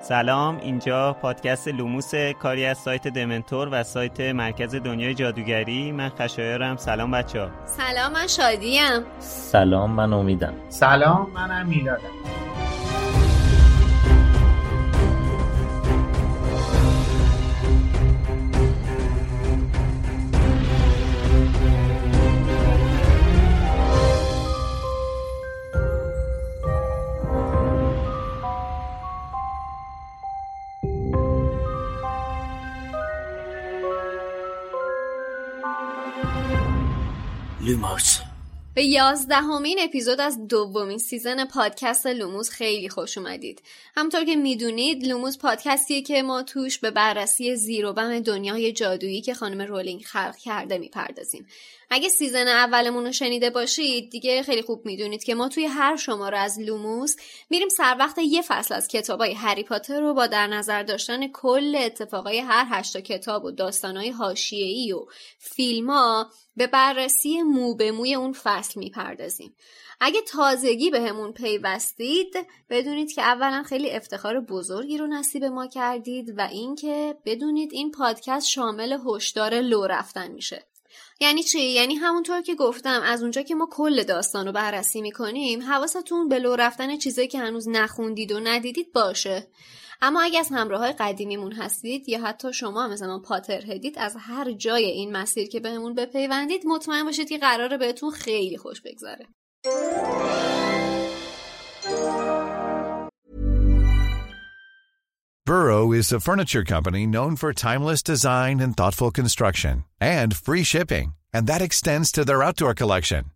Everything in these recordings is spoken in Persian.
سلام اینجا پادکست لوموس کاری از سایت دمنتور و سایت مرکز دنیای جادوگری. من خشایارم. سلام بچه ها سلام من شادیم. سلام من امیدم. سلام منم میلادم لوموس به یازدهمین اپیزود از دومین season پادکست لوموس خیلی خوش اومدید. همون‌طور که می‌دونید لوموس پادکستیه که ما توش به بررسی زیر و بم دنیای جادویی که خانم رولینگ خلق کرده می‌پردازیم. اگه season اولمون رو شنیده باشید دیگه خیلی خوب می‌دونید که ما توی هر شماره از لوموس میریم سر وقت یه فصل از کتابای هری پاتر رو با در نظر داشتن کل اتفاقای هر هشتا کتاب و داستانهای حاشیه‌ای و فیلما به بررسی مو به موی اون فصل می‌پردازیم. اگه تازگی به پیوستید بدونید که اولا خیلی افتخار بزرگی رو نصیب ما کردید و اینکه بدونید این پادکست شامل هشدار لو رفتن میشه. یعنی چی؟ یعنی همونطور که گفتم از اونجا که ما کل داستان رو بررسی می‌کنیم حواستون به لو رفتن چیزایی که هنوز نخوندید و ندیدید باشه. اما اگه از همراه های قدیمیمون هستید یا حتی شما مثل ما پاتر هدید از هر جای این مسیر که بهمون بپیوندید مطمئن باشید که قراره بهتون خیلی خوش بگذره Burrow is a furniture company known for timeless design and thoughtful construction and free shipping and that extends to their outdoor collection.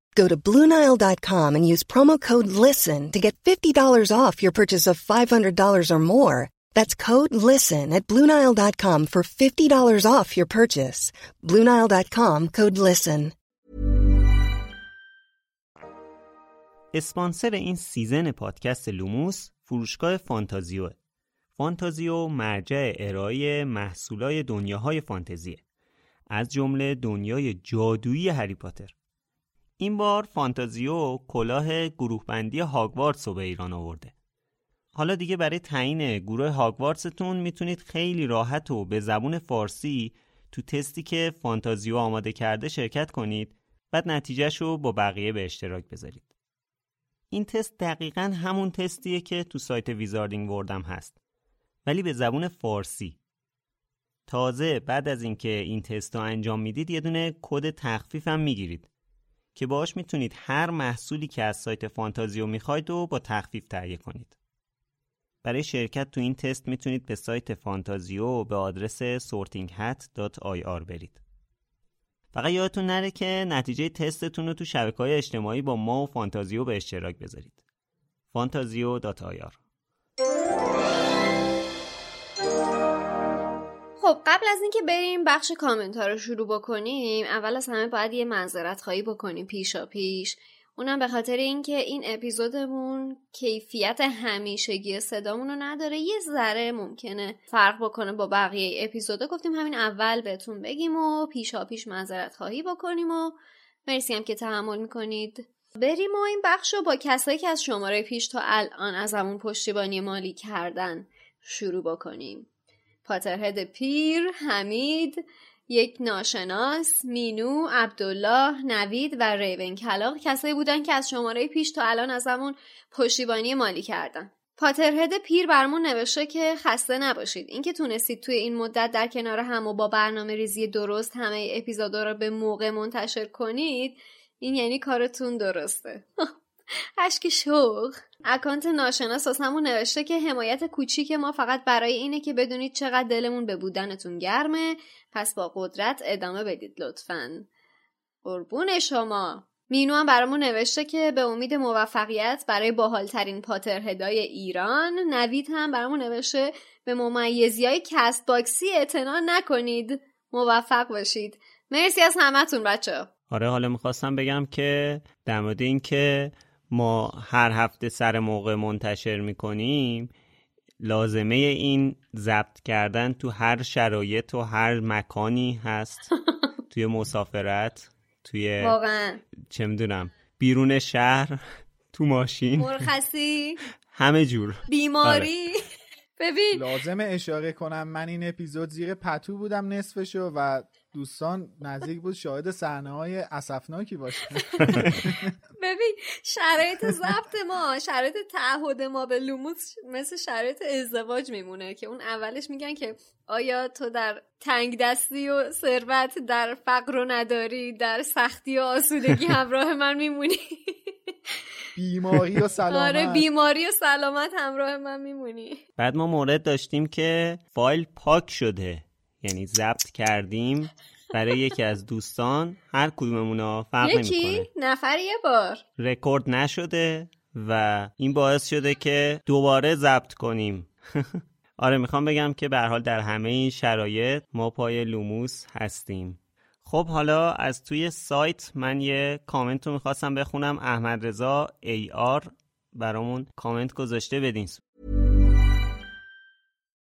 Go to Bluenile.com and use promo code LISTEN to get $50 off your purchase of $500 or more. That's code LISTEN at Bluenile.com for $50 off your purchase. Bluenile.com code LISTEN. اسپانسر این season پادکست لوموس فروشگاه فانتازیو فانتازیو مرجع ارائه محصولای دنیاهای فانتزیه از جمله دنیای جادویی هری پاتر این بار فانتازیو کلاه گروه بندی هاگوارتس رو به ایران آورده. حالا دیگه برای تعیین گروه هاگوارتستون می‌تونید خیلی راحت و به زبون فارسی تو تستی که فانتازیو آماده کرده شرکت کنید بعد نتیجهش رو با بقیه به اشتراک بذارید. این تست دقیقا همون تستیه که تو سایت Wizarding World هم هست ولی به زبون فارسی. تازه بعد از اینکه این تست رو انجام می‌دید یه دونه کد تخفیف هم می‌گیرید. که باش می‌تونید هر محصولی که از سایت فانتازیو می‌خواید و با تخفیف تهیه کنید. برای شرکت تو این تست می‌تونید به سایت فانتازیو به آدرس sortinghat.ir برید. فقط یادتون نره که نتیجه تستتون رو تو شبکه های اجتماعی با ما و فانتازیو به اشتراک بذارید. fantazio.ir خب قبل از اینکه بریم بخش کامنت ها رو شروع بکنیم اول از همه باید یه معذرت خواهی بکنیم پیشا پیش. اونم به خاطر اینکه این اپیزودمون کیفیت همیشگی صدامون رو نداره یه ذره ممکنه فرق بکنه با بقیه اپیزودا. گفتیم همین اول بهتون بگیم و پیشا پیش منظرت خواهی بکنیم و مرسی هم که تحمل می‌کنید. بریم و این بخش رو با کسایی که از شماره پیش تا الان از همون پشتیبانی مالی کردن شروع بکنیم. پاترهد پیر، حمید، یک ناشناس، مینو، عبدالله، نوید و ریون کلاق کسایی بودن که از شماره پیش تا الان از همون پشتیبانی مالی کردن. پاترهد پیر برمون نوشته که خسته نباشید اینکه تونستید توی این مدت در کنار هم و با برنامه ریزی درست همه اپیزودا رو به موقع منتشر کنید این یعنی کارتون درسته اشک شوق اکانت ناشناس همون نوشته که حمایت کوچیک ما فقط برای اینه که بدونید چقدر دلمون به بودنتون گرمه. پس با قدرت ادامه بدید لطفا. قربون شما. مینو هم برامون نوشته که به امید موفقیت برای باحالترین پاترهدای ایران نوید هم برامون نوشته به ممیزی های کست باکسی اعتنا نکنید. موفق باشید. مرسی از همتون بچه آره حالا می‌خواستم بگم که در مورد این که ما هر هفته سر موقع منتشر می‌کنیم لازمه این ضبط کردن تو هر شرایط و هر مکانی هست. توی مسافرت توی واقعا. چه می‌دونم بیرون شهر تو ماشین. مرخصی. همه جور. بیماری. ببین. لازم اشاره کنم من این اپیزود زیر پتو بودم نصفشو و دوستان نزدیک بود شاهد صحنه های اسفناکی باشه ببین شرایط ضبط ما شرایط تعهد ما به لوموس مثل شرایط ازدواج میمونه که اون اولش میگن که آیا تو در تنگ دستی و ثروت در فقر و نداری در سختی و آسودگی همراه من میمونی؟ بیماری و سلامت. آره بیماری و سلامت همراه من میمونی. بعد ما مورد داشتیم که فایل پاک شده. یعنی ضبط کردیم برای یکی از دوستان. هر کدوممون فرق یکی؟ نفر یه بار. رکورد نشده و این باعث شده که دوباره ضبط کنیم. آره می‌خوام بگم که به حال در همه این شرایط ما پای لوموس هستیم. خب حالا از توی سایت من یه کامنت رو می‌خواستم بخونم. احمد رضا ای آر برامون کامنت گذاشته بدین.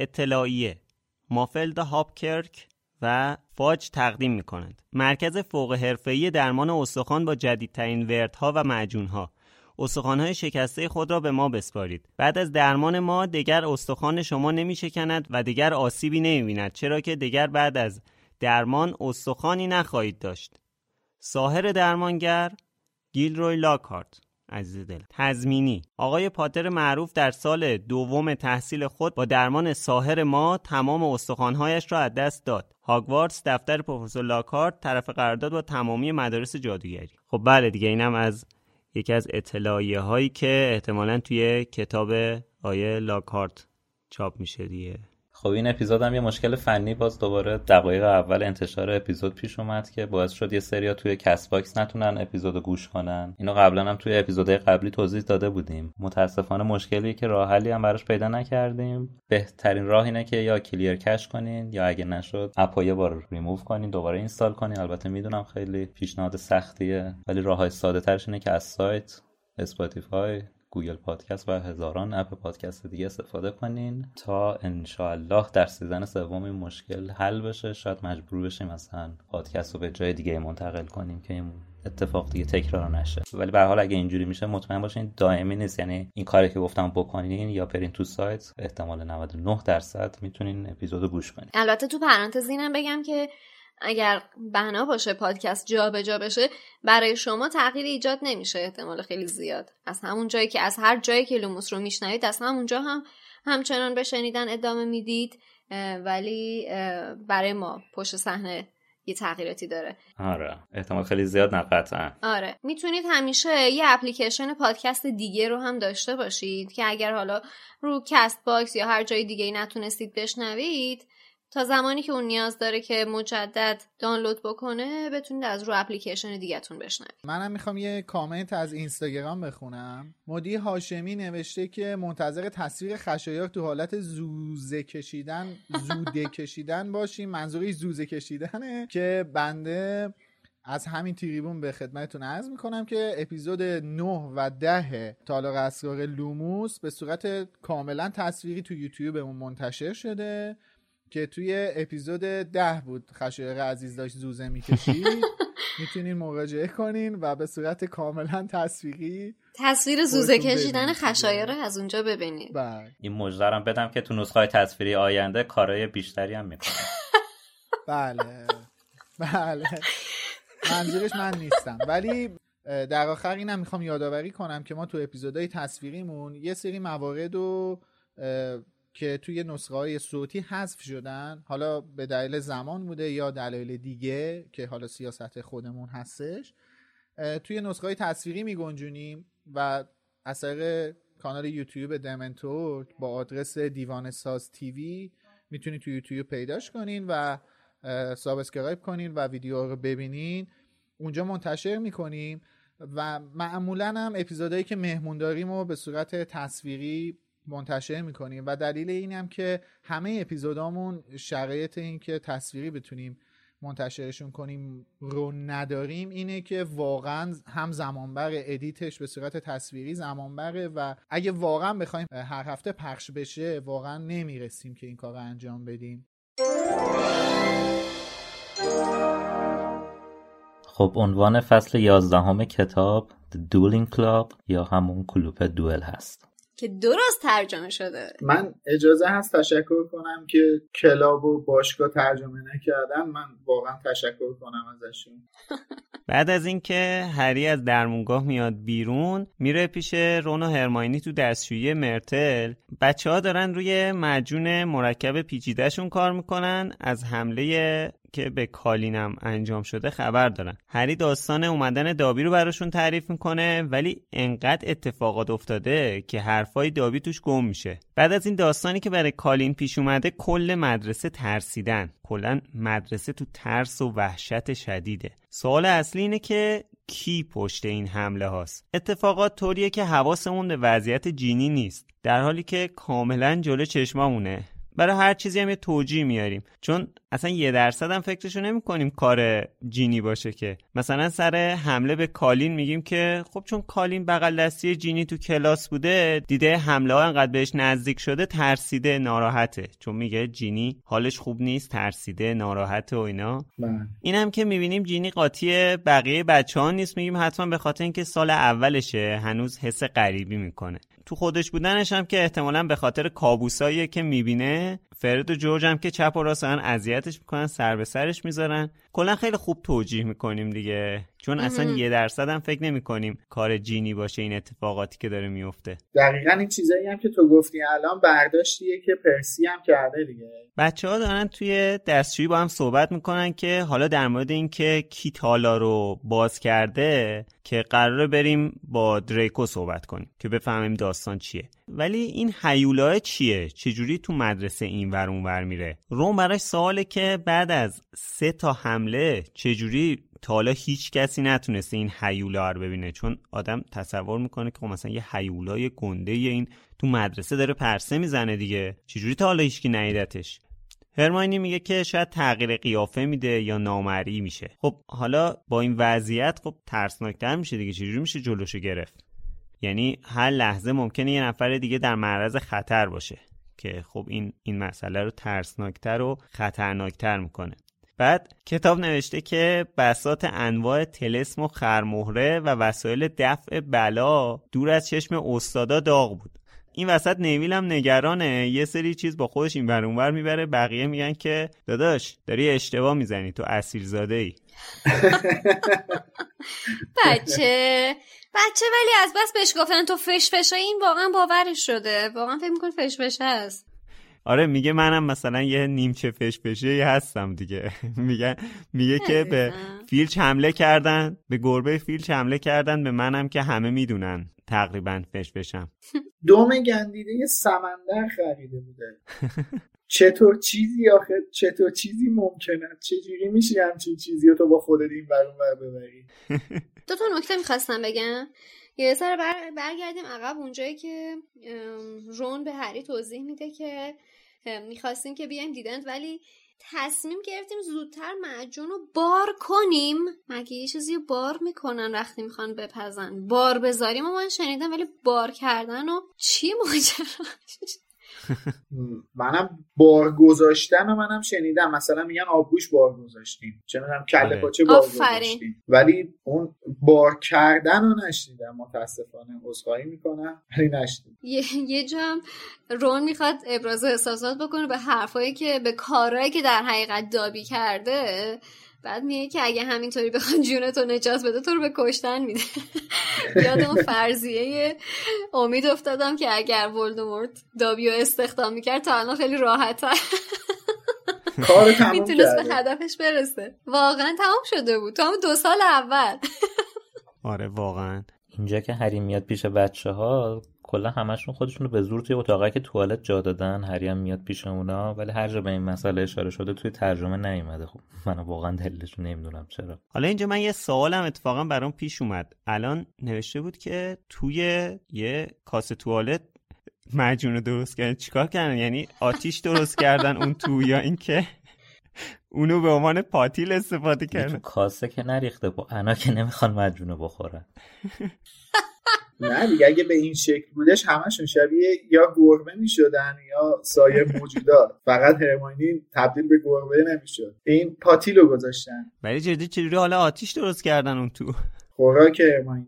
اطلاعیه مافلد هاپکرک و فاج تقدیم می کنند. مرکز فوق حرفه‌ای درمان استخوان با جدیدترین وردها و معجونها. استخوان‌های شکسته خود را به ما بسپارید. بعد از درمان ما دیگر استخوان شما نمی شکند و دیگر آسیبی نمی بیند چرا که دیگر بعد از درمان استخوانی نخواهید داشت. ساهر درمانگر گیلروی لاکارت عزیز دل. تزمینی آقای پاتر معروف در سال دوم تحصیل خود با درمان ساهر ما تمام استخوانهایش را از دست داد. هاگوارتس دفتر پروفسور لاکارت طرف قرارداد با تمامی مدارس جادوگری. خب بله دیگه اینم از یکی از اطلاعیه هایی که احتمالا توی کتاب آقای لاکارت چاپ میشه دیگه. خب این اپیزود هم یه مشکل فنی باز دوباره دقایق اول انتشار اپیزود پیش اومد که باعث شد یه سریا توی کست باکس نتونن اپیزود گوش کنن. اینو قبلا هم توی اپیزودهای قبلی توضیح داده بودیم. متاسفانه مشکلی که راه حلی هم براش پیدا نکردیم. بهترین راه اینه که یا clear cache کنین یا اگه نشد app و یه بار ریموو کنین دوباره install کنین. البته می‌دونم خیلی پیشنهاد سختیه ولی راههای ساده ترش اینه که از سایت اسپاتیفای گوگل پادکست و هزاران app پادکست دیگه استفاده کنین تا انشاالله در season سوم این مشکل حل بشه. شاید مجبور بشیم مثلا پادکست رو به جای دیگه منتقل کنیم که این اتفاق دیگه تکرار نشه. ولی به هر حال اگه اینجوری میشه مطمئن باشین دائمی نیست. یعنی این کاری که گفتم بکنین یا برین تو سایت احتمال 99 درصد می‌تونین اپیزودو گوش کنین. البته تو پرانتز اینم بگم که اگر بنا باشه پادکست جابجا جا بشه برای شما تغییر ایجاد نمیشه احتمال خیلی زیاد. از همون جایی که از هر جایی که لوموس رو میشنوید از همونجا هم همچنان به شنیدن ادامه می‌دید ولی برای ما پشت صحنه یه تغییراتی داره. آره. احتمال خیلی زیاد نه قطعا آره. می‌تونید همیشه یه اپلیکیشن پادکست دیگه رو هم داشته باشید که اگر حالا رو کست باکس یا هر جای دیگه ای نتونستید بشنوید تا زمانی که اون نیاز داره که مجدد دانلود بکنه بتونید از رو اپلیکیشن دیگهتون بشنوید. منم می‌خوام یه کامنت از اینستاگرام بخونم. مدی هاشمی نوشته که منتظر تصویر خشایار تو حالت زوزه کشیدن زوده کشیدن باشیم. منظوری زوزه کشیدنه که بنده از همین تریبون به خدمتتون عرض می‌کنم که اپیزود 9 و 10 تالار اسرار لوموس به صورت کاملا تصویری تو یوتیوبمون منتشر شده. که توی اپیزود ده بود خشایق عزیز داشت زوزه می‌کشید. می‌تونین مراجعه کنین و به صورت کاملا تصویری تصویر زوزه کشیدن خشایار از اونجا ببینید. بله. این مجدرم بدم که تو نسخه تصویری آینده کارهای بیشتری هم می‌کنه. بله. بله. منظورش من نیستم. ولی در آخر اینم می‌خوام یادآوری کنم که ما تو اپیزودهای تصویریمون یه سری موارد رو که توی نسخه های صوتی حذف شدن حالا به دلیل زمان بوده یا دلایل دیگه که حالا سیاست خودمون هستش توی نسخه های تصویری می گنجونیم و از کانال یوتیوب دمنتور با آدرس دیوانه ساز TV می‌تونید توی یوتیوب پیداش کنین و subscribe کنین و ویدیو رو ببینین. اونجا منتشر می‌کنیم و معمولا هم اپیزودهایی که مهمون داریم و به صورت تصویری منتشر می‌کنیم. و دلیل این هم که همه اپیزودامون شرایط این که تصویری بتونیم منتشرشون کنیم رو نداریم اینه که واقعا هم زمانبر ادیتش به صورت تصویری زمانبره و اگه واقعا بخوایم هر هفته پخش بشه واقعا نمی‌رسیم که این کار رو انجام بدیم. خب عنوان فصل یازدهم کتاب The Dueling Club یا همون کلوپ دوئل هست. که درست ترجمه شده. من اجازه هست تشکر کنم که کلاب و باشگاه ترجمه نکردم. من واقعا تشکر کنم ازشون. بعد از اینکه هری از درمونگاه میاد بیرون میره پیش رون و هرماینی تو دستشویی مرتل. بچه ها دارن روی مجون مرکب پیچیدهشون کار می‌کنن. از حمله که به کالینم انجام شده خبر دارن. هری داستان اومدن دابی رو براشون تعریف می‌کنه ولی انقدر اتفاقات افتاده که حرفای دابی توش گم میشه. بعد از این داستانی که برای کالین پیش اومده کل مدرسه ترسیدن. کلا مدرسه تو ترس و وحشت شدیده. سوال اصلی اینه که کی پشت این حمله هاست؟ اتفاقات طوریه که حواسمون به وضعیت جینی نیست. در حالی که کاملا جلو چشمامونه. برای هر چیزی هم یه توجیه میاریم. چون اصلا یه درصد هم فکرشو نمی کنیم کار جینی باشه که. مثلا سر حمله به کالین میگیم که خب چون کالین بغل دستی جینی تو کلاس بوده دیده حمله ها انقدر بهش نزدیک شده ترسیده ناراحته. چون میگه جینی حالش خوب نیست ترسیده ناراحته و اینا. بله. این هم که می‌بینیم جینی قاطی بقیه بچه ها نیست. میگیم حتما به خاطر اینکه سال اولشه هنوز حس غریبی می‌کنه. تو خودش بودنش هم که احتمالا به خاطر کابوسایی که می‌بینه فرد و جورج هم که چپ و راست اذیتش می‌کنن سر به سرش می‌ذارن. کلا خیلی خوب توجیه می‌کنیم دیگه. چون اصلا یه درصد هم فکر نمی کنیم کار جینی باشه این اتفاقاتی که داره میفته دقیقا این چیزایی هم که تو گفتی الان برداشتیه که پرسی هم کرده دیگه. بچه ها دارن توی دستشویی با هم صحبت می‌کنن که حالا در مورد اینکه کی تالا رو باز کرده که قراره بریم با دریکو صحبت کنیم که بفهمیم داستان چیه. ولی این حیولاه چیه؟ چجوری تو مدرسه این ور اون ور میره. روم براش سواله که بعد از سه تا حمله چجوری تا حالا هیچ کسی نتونسته این حیولا رو ببینه. چون آدم تصور می‌کنه که خب مثلا یه حیولای گنده این تو مدرسه داره پرسه می‌زنه دیگه. چجوری تا حالا هیچکی ندیدتش هرماینی میگه که شاید تغییر قیافه میده یا نامری میشه. خب حالا با این وضعیت خب ترسناکتر میشه دیگه. چجوری میشه جلوشو گرفت؟ یعنی هر لحظه ممکنه یه نفر دیگه در معرض خطر باشه. که خب این این مسئله رو ترسناکتر و خطرناکتر می‌کنه. بعد کتاب نوشته که بسات انواع تلسم و خرمهره و وسایل دفع بلا دور از چشم استادا داغ بود. این وسط نیویل هم نگرانه. یه سری چیز با خودش این بر اونور می‌بره. بقیه میگن که داداش داری اشتباه می‌زنی تو اصیل زاده ای بچه بچه ولی از بس بهش گفتن تو فش فشه این واقعا باورش شده. واقعا فکر میکن فش فشه هست. آره میگه منم مثلا یه نیمچه فش فشه هستم دیگه. میگه میگه که به فیلچ حمله کردن به گربه فیلچ حمله کردن به منم که همه می‌دونن. تقریبا فش بشم دوم گندیده یه سمندر خریده بوده. چطور چیزی آخه چطور چیزی ممکنه؟ چجوری میشه همچین چیزی رو تو با خودت این بر بر ببری؟ دو تا نکته می‌خواستم بگم. یه سر بر... برگردیم عقب اونجایی که رون به هری توضیح میده که می‌خواستیم که بیایم دیدند ولی تصمیم گرفتیم زودتر معجون رو بار کنیم. مگه یه چیزی بار می‌کنن وقتی می‌خوان بپزن؟ بار بذاریم و من شنیدم ولی بار کردن و چی ماجرا؟ منم بار گذاشتن و منم شنیدم. مثلا میگن آبگوش بار گذاشتیم. چه می‌دونم کله آره. پاچه بار. گذاشتیم. ولی اون بار کردن رو نشنیدم. متاسفانه عذرخواهی می‌کنم ولی نشنیدم. یه, یه جا هم رون می‌خواد ابراز احساسات بکنه به حرفایی که به کارهایی که در حقیقت دابی کرده. بعد میگه که اگه همینطوری بخواد جونتو نجات بده تو رو به کشتن میده. یاد اون فرضیه امید افتادم که اگر ولدمورت دابیو استخدام می‌کرد تا الان خیلی تموم می‌تونست به هدفش برسه. واقعا تمام شده بود. تو دو سال اول. آره واقعا. اینجا که هری میاد پیش بچه ها کلا همشون خودشون رو به زور توی اتاقی که توالت جا دادن هری هم میاد پیش اونا ولی هر جا به این مسئله اشاره شده توی ترجمه نیومده. خب من واقعا دلیلش نمی‌دونم چرا. حالا اینجا من یه سوالم اتفاقا برام پیش اومد. الان نوشته بود که توی یه کاسه توالت معجون رو درست کردن. چیکار کردن؟ یعنی آتیش درست کردن اون تو یا اینکه اونو به عنوان پاتیل استفاده تو کردن؟ کاسه که نریخته با انا که نمی‌خوان مجونه بخورن. نه دیگه اگه به این شکل بودش همشون شبیه یا گربه می‌شدن یا سایر موجودات فقط هرماینی تبدیل به گربه نمی‌شد. این پاتیلو گذاشتن. ولی جدی چجوری حالا آتیش درست کردن اون تو؟ خوراک هرماینی.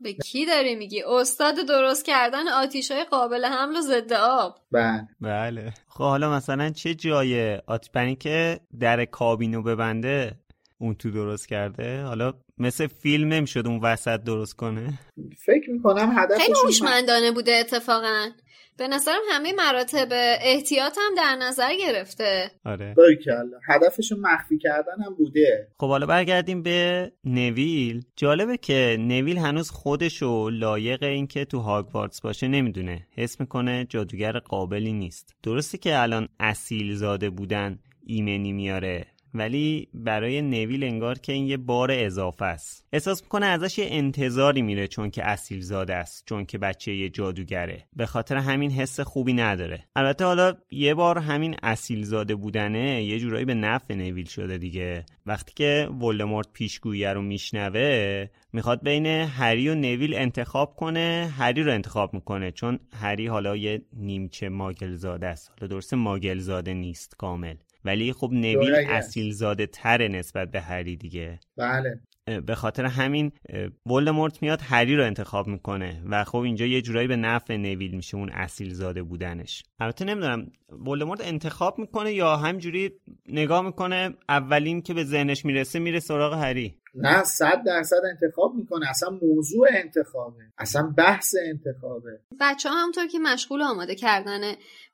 به کی داری میگی؟ استاد درست کردن آتیش های قابل حمل و ضد آب. بله. بله. خب حالا مثلا چه جای آتیش برای که در کابینو ببنده اون تو درست کرده؟ حالا مثل فیلم نمی‌شد اون وسط درست کنه؟ فکر می‌کنم خیلی هدفشون هوشمندانه بوده اتفاقا. به نظرم همه مراتب احتیاط هم در نظر گرفته. آره. باریکلا هدفشون مخفی کردن هم بوده. خب حالا برگردیم به نویل. جالبه که نویل هنوز خودشو لایق اینکه تو هاگوارتس باشه نمی‌دونه. حس می‌کنه جادوگر قابلی نیست. درسته که الان اصیل زاده بودن ایمنی میاره. ولی برای نویل انگار که این یه بار اضافه است. احساس می‌کنه ازش یه انتظاری میره چون که اصیل زاده است چون که بچه یه جادوگره. به خاطر همین حس خوبی نداره. البته حالا یه بار همین اصیل زاده بودنه یه جورایی به نفع نویل شده دیگه. وقتی که ولدمورت پیشگویی رو میشنوه می‌خواد بین هری و نویل انتخاب کنه هری رو انتخاب می‌کنه. چون هری حالا یه نیمچه ماگل زاده است. حالا درسته ماگل زاده نیست کامل. ولی خب نویل دوره است. اصیل زاده تره نسبت به هری دیگه. بله. به خاطر همین ولدمورت میاد هری رو انتخاب می‌کنه و خب اینجا یه جورایی به نفع نویل میشه اون اصیل زاده بودنش. البته نمی‌دونم ولدمورت انتخاب می‌کنه یا همجوری نگاه می‌کنه اولین که به ذهنش می‌رسه میره سراغ هری؟ نه صد درصد انتخاب می‌کنه. اصلا موضوع انتخابه. اصلا بحث انتخابه. بچه ها همونطور که مشغول آماده کردن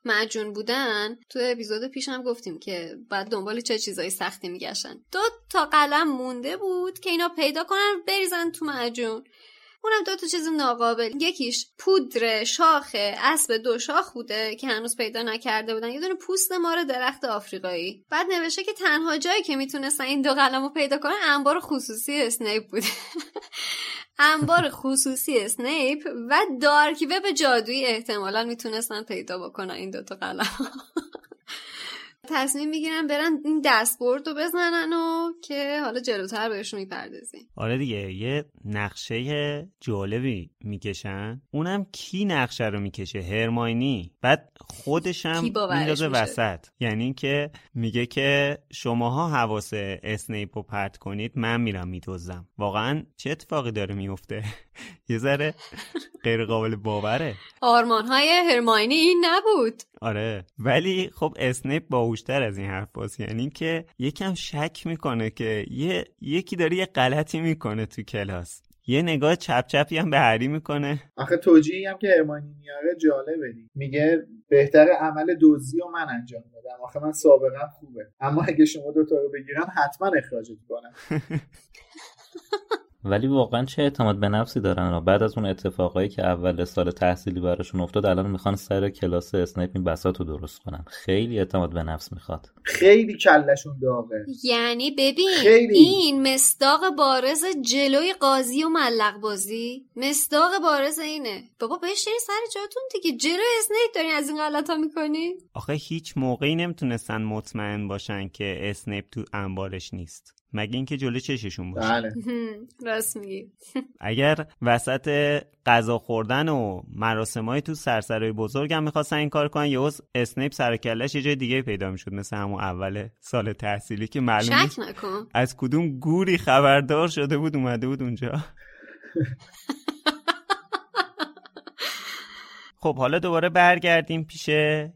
معجون بودن تو اپیزود پیش هم گفتیم که بعد دنبال چه چیزایی سختی میگشتن. دو تا قلم مونده بود که اینا پیدا کنن بریزن تو معجون. اونم دو تا چیز ناقابل یکیش پودر شاخ اسب دو شاخ بوده که هنوز پیدا نکرده بودن. یه دونه پوست مار درخت آفریقایی. بعد نوشته که تنها جایی که می‌تونستن این دو قلم رو پیدا کنن انبار خصوصی اسنیپ بوده انبار خصوصی اسنیپ و دارک وب جادویی احتمالا می‌تونستن پیدا بکنن این دوتا قلم تصمیم می‌گیرن برن این دستبورد رو بزنن و که حالا جلوتر بهشون می‌پردازیم. آره دیگه یه نقشه جالبی می‌کشن. اونم کی نقشه رو می‌کشه؟ هرماینی. بعد خودش هم میندازه؟ وسط. یعنی که میگه که شماها حواس اسنیپ رو پرت کنید من میرم میدوزم واقعا چه اتفاقی داره میفته یه ذره غیر قابل باوره. آرمان های هرماینی این نبود. آره ولی خب اسنیپ باهوشتر از این حرف باز یعنی که یکم شک می‌کنه که یه یکی داره یه غلطی می‌کنه تو کلاس. یه نگاه چپ چپی هم به هری می‌کنه. آخه توجیهی هم که هرماینی میاره جالبه میگه بهتر عمل دوزی و من انجام بدم. آخه من سابقا خوبه. اما اگه شما دوتا رو بگیرم حتما اخراجت کنم ولی واقعا چه اعتماد به نفسی دارن و بعد از اون اتفاقایی که اول سال تحصیلی براشون افتاد الان می‌خوان سر کلاس اسنیپ این بساط رو درست کنن. خیلی اعتماد به نفس می‌خواد. خیلی کلشون داغه. یعنی ببین خیلی. این مصداق بارز جلوی قاضی و معلق بازی. مصداق بارز اینه. بابا بشین سر جاتون دیگه؟ جلوی اسنیپ دارین از این غلطا می‌کنی؟ آخه هیچ موقعی نمی‌تونستن مطمئن باشن که اسنیپ تو انبارش نیست. مگه اینکه جلو چششون باشه؟ بله. راست میگی. اگر وسط غذا خوردن و مراسمای تو سرسرای بزرگ هم می‌خواستن این کار کنن یه اسنیپ سر کلش یه جای دیگه پیدا می‌شد مثل همون اول سال تحصیلی که معلوم شک نکن. از کدوم گوری خبردار شده بود اومده بود اونجا. خب حالا دوباره برگردیم پیش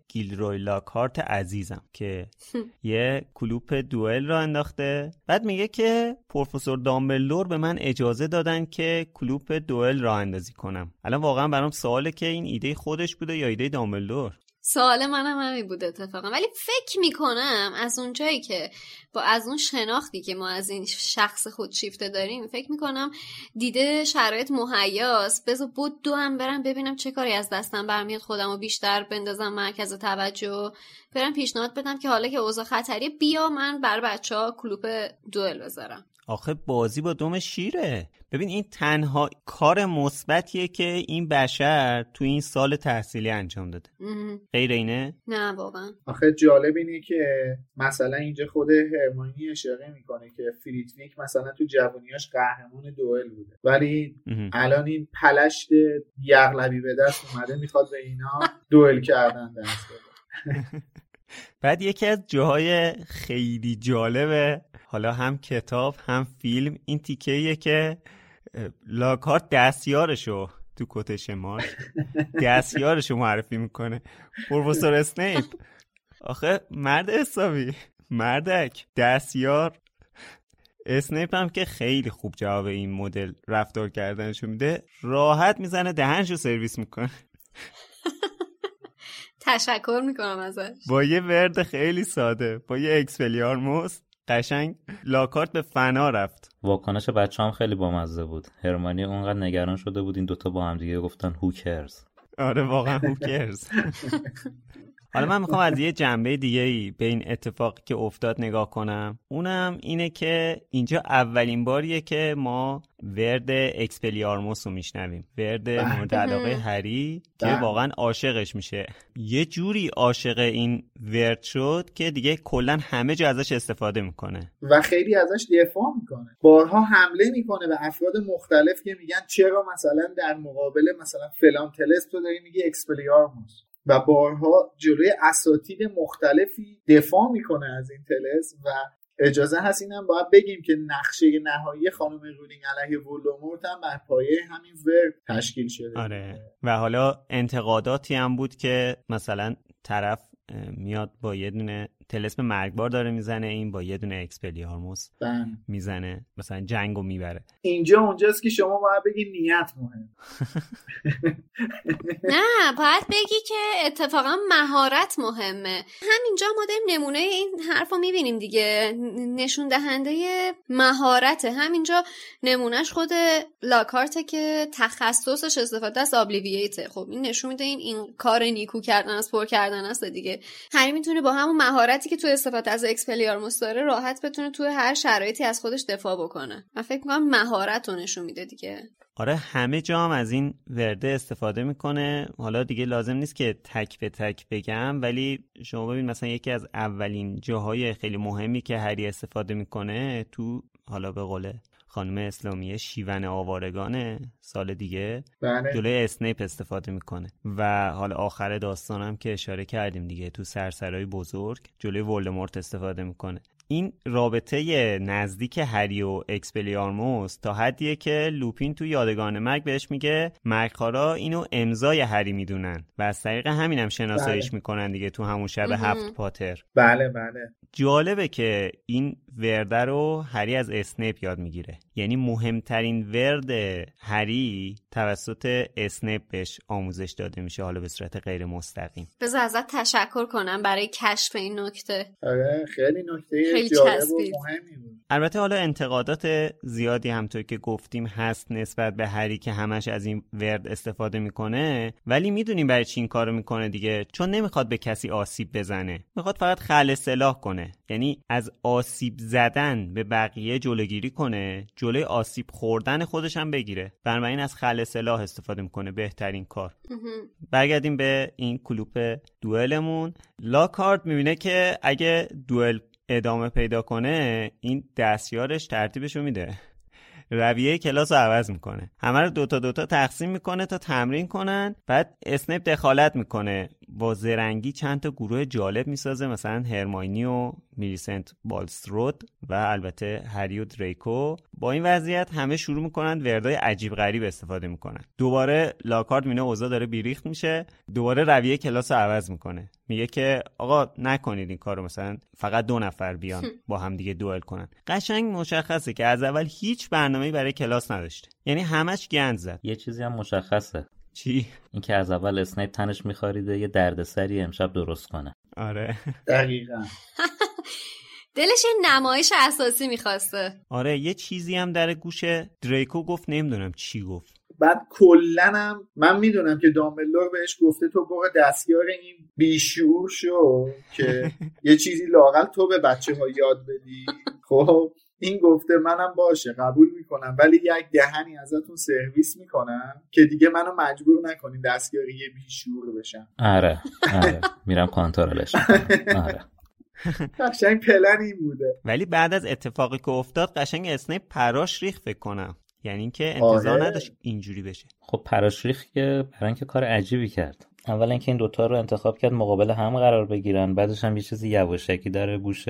گیلروی لاکارت عزیزم که یه کلوپ دوئل را انداخته. بعد میگه که پروفسور دامبلور به من اجازه دادن که کلوپ دوئل را اندازی کنم. الان واقعا برام سواله که این ایده خودش بوده یا ایده دامبلدور؟ سوال منم همین بود اتفاقا. ولی فکر می‌کنم از اونجایی که با از اون شناختی که ما از این شخص خودشیفته داریم فکر می‌کنم دیده شرایط مهیاست بذار بود دو هم برم ببینم چه کاری از دستم برمیاد خودم رو بیشتر بندازم مرکز توجه. برم پیشنهاد بدم که حالا که اوضاع خطریه بیا من بر بچه ها کلوپ دوئل بذارم. آخه بازی با دوم شیره. ببین این تنها کار مثبتیه که این بشر تو این سال تحصیلی انجام داده. غیر اینه؟ نه واقعا. آخه جالب اینه که مثلا اینجا خود هرمانی اشاره می‌کنه که فریتویک مثلا تو جوانیاش قهرمان دوئل بوده. ولی الان این پلشت یغلبی به دست اومده می‌خواد به اینا دوئل کردن دست بده. بعد یکی از جاهای خیلی جالبه حالا هم کتاب هم فیلم این تیکه که لاکارت دستیارشو تو کتش ماش دستیارشو معرفی می‌کنه. پروفسور اسنیپ. آخه مرد حسابی. مردک. دستیار. اسنیپ هم که خیلی خوب جواب این مدل رفتار کردنشو میده. راحت می‌زنه دهنشو سرویس می‌کنه. تشکر می‌کنم ازش. با یه ورد خیلی ساده. با یه اکسپلیارموس قشنگ لاکارت به فنا رفت. واکنش بچه هم خیلی بامزه بود. هرماینی اونقدر نگران شده بود این دوتا با هم دیگه گفتن who cares آره واقعا who cares حالا من می‌خوام از یه جنبه دیگه ای به این اتفاقی که افتاد نگاه کنم. اونم اینه که اینجا اولین باریه که ما ورد اکسپلیارموس رو میشنویم. ورد بله. مورد علاقه هری که بله. واقعا عاشقش میشه. یه جوری عاشق این ورد شد که دیگه کلا همه جا ازش استفاده می‌کنه. و خیلی ازش دفاع می‌کنه. بارها حمله می‌کنه به افراد مختلف که میگن چرا مثلا در مقابل مثلا فلان طلسم تو داری میگی اکسپلیارموس. و بارها جلوی اساتید مختلفی دفاع می‌کنه از این طلسم و اجازه هست اینم باید بگیم که نقشه نهایی خانم رولینگ علیه ولدمورت هم بر پایه همین ورد تشکیل شده. آره. و حالا انتقاداتی هم بود که مثلا طرف میاد با یه دونه تلسم مرگبار داره می‌زنه این با یه دونه اکسپلیارموس بله. می‌زنه. مثلا جنگو می‌بره. اینجا اونجاست که شما باید بگی نیت مهم نه باید بگی که اتفاقا مهارت مهمه. همینجا ما داریم نمونه این حرف رو می‌بینیم دیگه. نشون دهنده مهارت همینجا نمونهش خود لاکارته که تخصصش استفاده از آبلیویته خب این نشون میده این این کار نیکو کردن از پر کردن است دیگه. هری می‌تونه با همون مهارتی که تو استفاده از اکسپلیارموس داره راحت بتونه تو هر شرایطی از خودش دفاع بکنه. من فکر می‌کنم مهارت رو نشون میده دیگه. آره همه جا هم از این ورده استفاده می‌کنه. حالا دیگه لازم نیست که تک به تک بگم ولی شما ببین مثلا یکی از اولین جاهای خیلی مهمی که هری استفاده می‌کنه تو حالا به قول خانم اسلامیه شیون آوارگانه سال دیگه بله. جلوی اسنیپ استفاده می‌کنه و حالا آخر داستانم که اشاره کردیم دیگه تو سرسرای بزرگ جلوی ولدمورت استفاده می‌کنه این رابطه نزدیک هری و اکسپلیارموس تا حدیه که لوپین تو یادگاران مرگ بهش میگه مرگخارا اینو امضای هری می‌دونن و از طریق همین هم شناساییش بله. می‌کنن دیگه تو همون شب هفت پاتر. بله بله. جالبه که این ورده رو هری از اسنیپ یاد می‌گیره. یعنی مهمترین ورد هری توسط اسنیپ بهش آموزش داده میشه حالا به صورت غیر مستقیم. بذار ازت تشکر کنم برای کشف این نکته. آره خیلی نکته خیلی چسبید. البته حالا انتقادات زیادی همطور که گفتیم هست نسبت به هری که همش از این ورد استفاده می‌کنه ولی می‌دونیم برای چی این کارو می‌کنه دیگه. چون نمی‌خواد به کسی آسیب بزنه. می‌خواد فقط خل سلاح کنه. یعنی از آسیب زدن به بقیه جلوگیری کنه جلوی آسیب خوردن خودش هم بگیره. بنابراین از خل سلاح استفاده می‌کنه. بهترین کار. برگردیم به این کلوپ دوئلمون. لاکارد می‌بینه که اگه دوئل ادامه پیدا کنه این دستیارش ترتیبشو میده. رویه کلاس رو عوض می‌کنه. همه رو دوتا دوتا تقسیم می‌کنه تا تمرین کنن بعد اسنیپ دخالت می‌کنه. با زرنگی چند تا گروه جالب می‌سازه مثلا هرماینی و میلیسنت بالسترود و البته هری و دریکو. با این وضعیت همه شروع می‌کنن وردای عجیب غریب استفاده می‌کنن. دوباره لاکارد مینه اوضاع داره بیریخت میشه. دوباره رویه کلاس رو عوض می‌کنه. میگه که آقا نکنید این کارو مثلا فقط دو نفر بیان با هم دیگه دوئل کنن. قشنگ مشخصه که از اول هیچ برنامه‌ای برای کلاس نداشته. یعنی همش گند زد. یه چیزی هم مشخصه. چی؟ اینکه از اول اسنیپ تنش میخواریده یه دردسری امشب درست کنه. آره. دقیقا. دلش یه نمایش اساسی می‌خواسته. آره یه چیزی هم در گوش دریکو گفت نمی‌دونم چی گفت. بعد کلنم من می‌دونم که دامبلور بهش گفته تو برو دستیار این بیشعور شو که یه چیزی لاقل تو به بچه ها یاد بدی. خب. این گفته منم باشه قبول می‌کنم ولی یک دهنی ازتون سرویس می‌کنم که دیگه منو مجبور نکنین دستیار یه بیشعور بشم. آره آره. میرم کنترلش می‌کنم. آره. قشنگ پلن این بوده. ولی بعد از اتفاقی که افتاد قشنگ اسنیپ پراش ریخ فکر کنم. یعنی اینکه انتظار آره. نداشت اینجوری بشه. خب پراشریخ که برای اینکه کار عجیبی کرد. اول اینکه این دوتا رو انتخاب کرد مقابل هم قرار بگیرن. بعدش هم یه چیزی یواشکی در گوش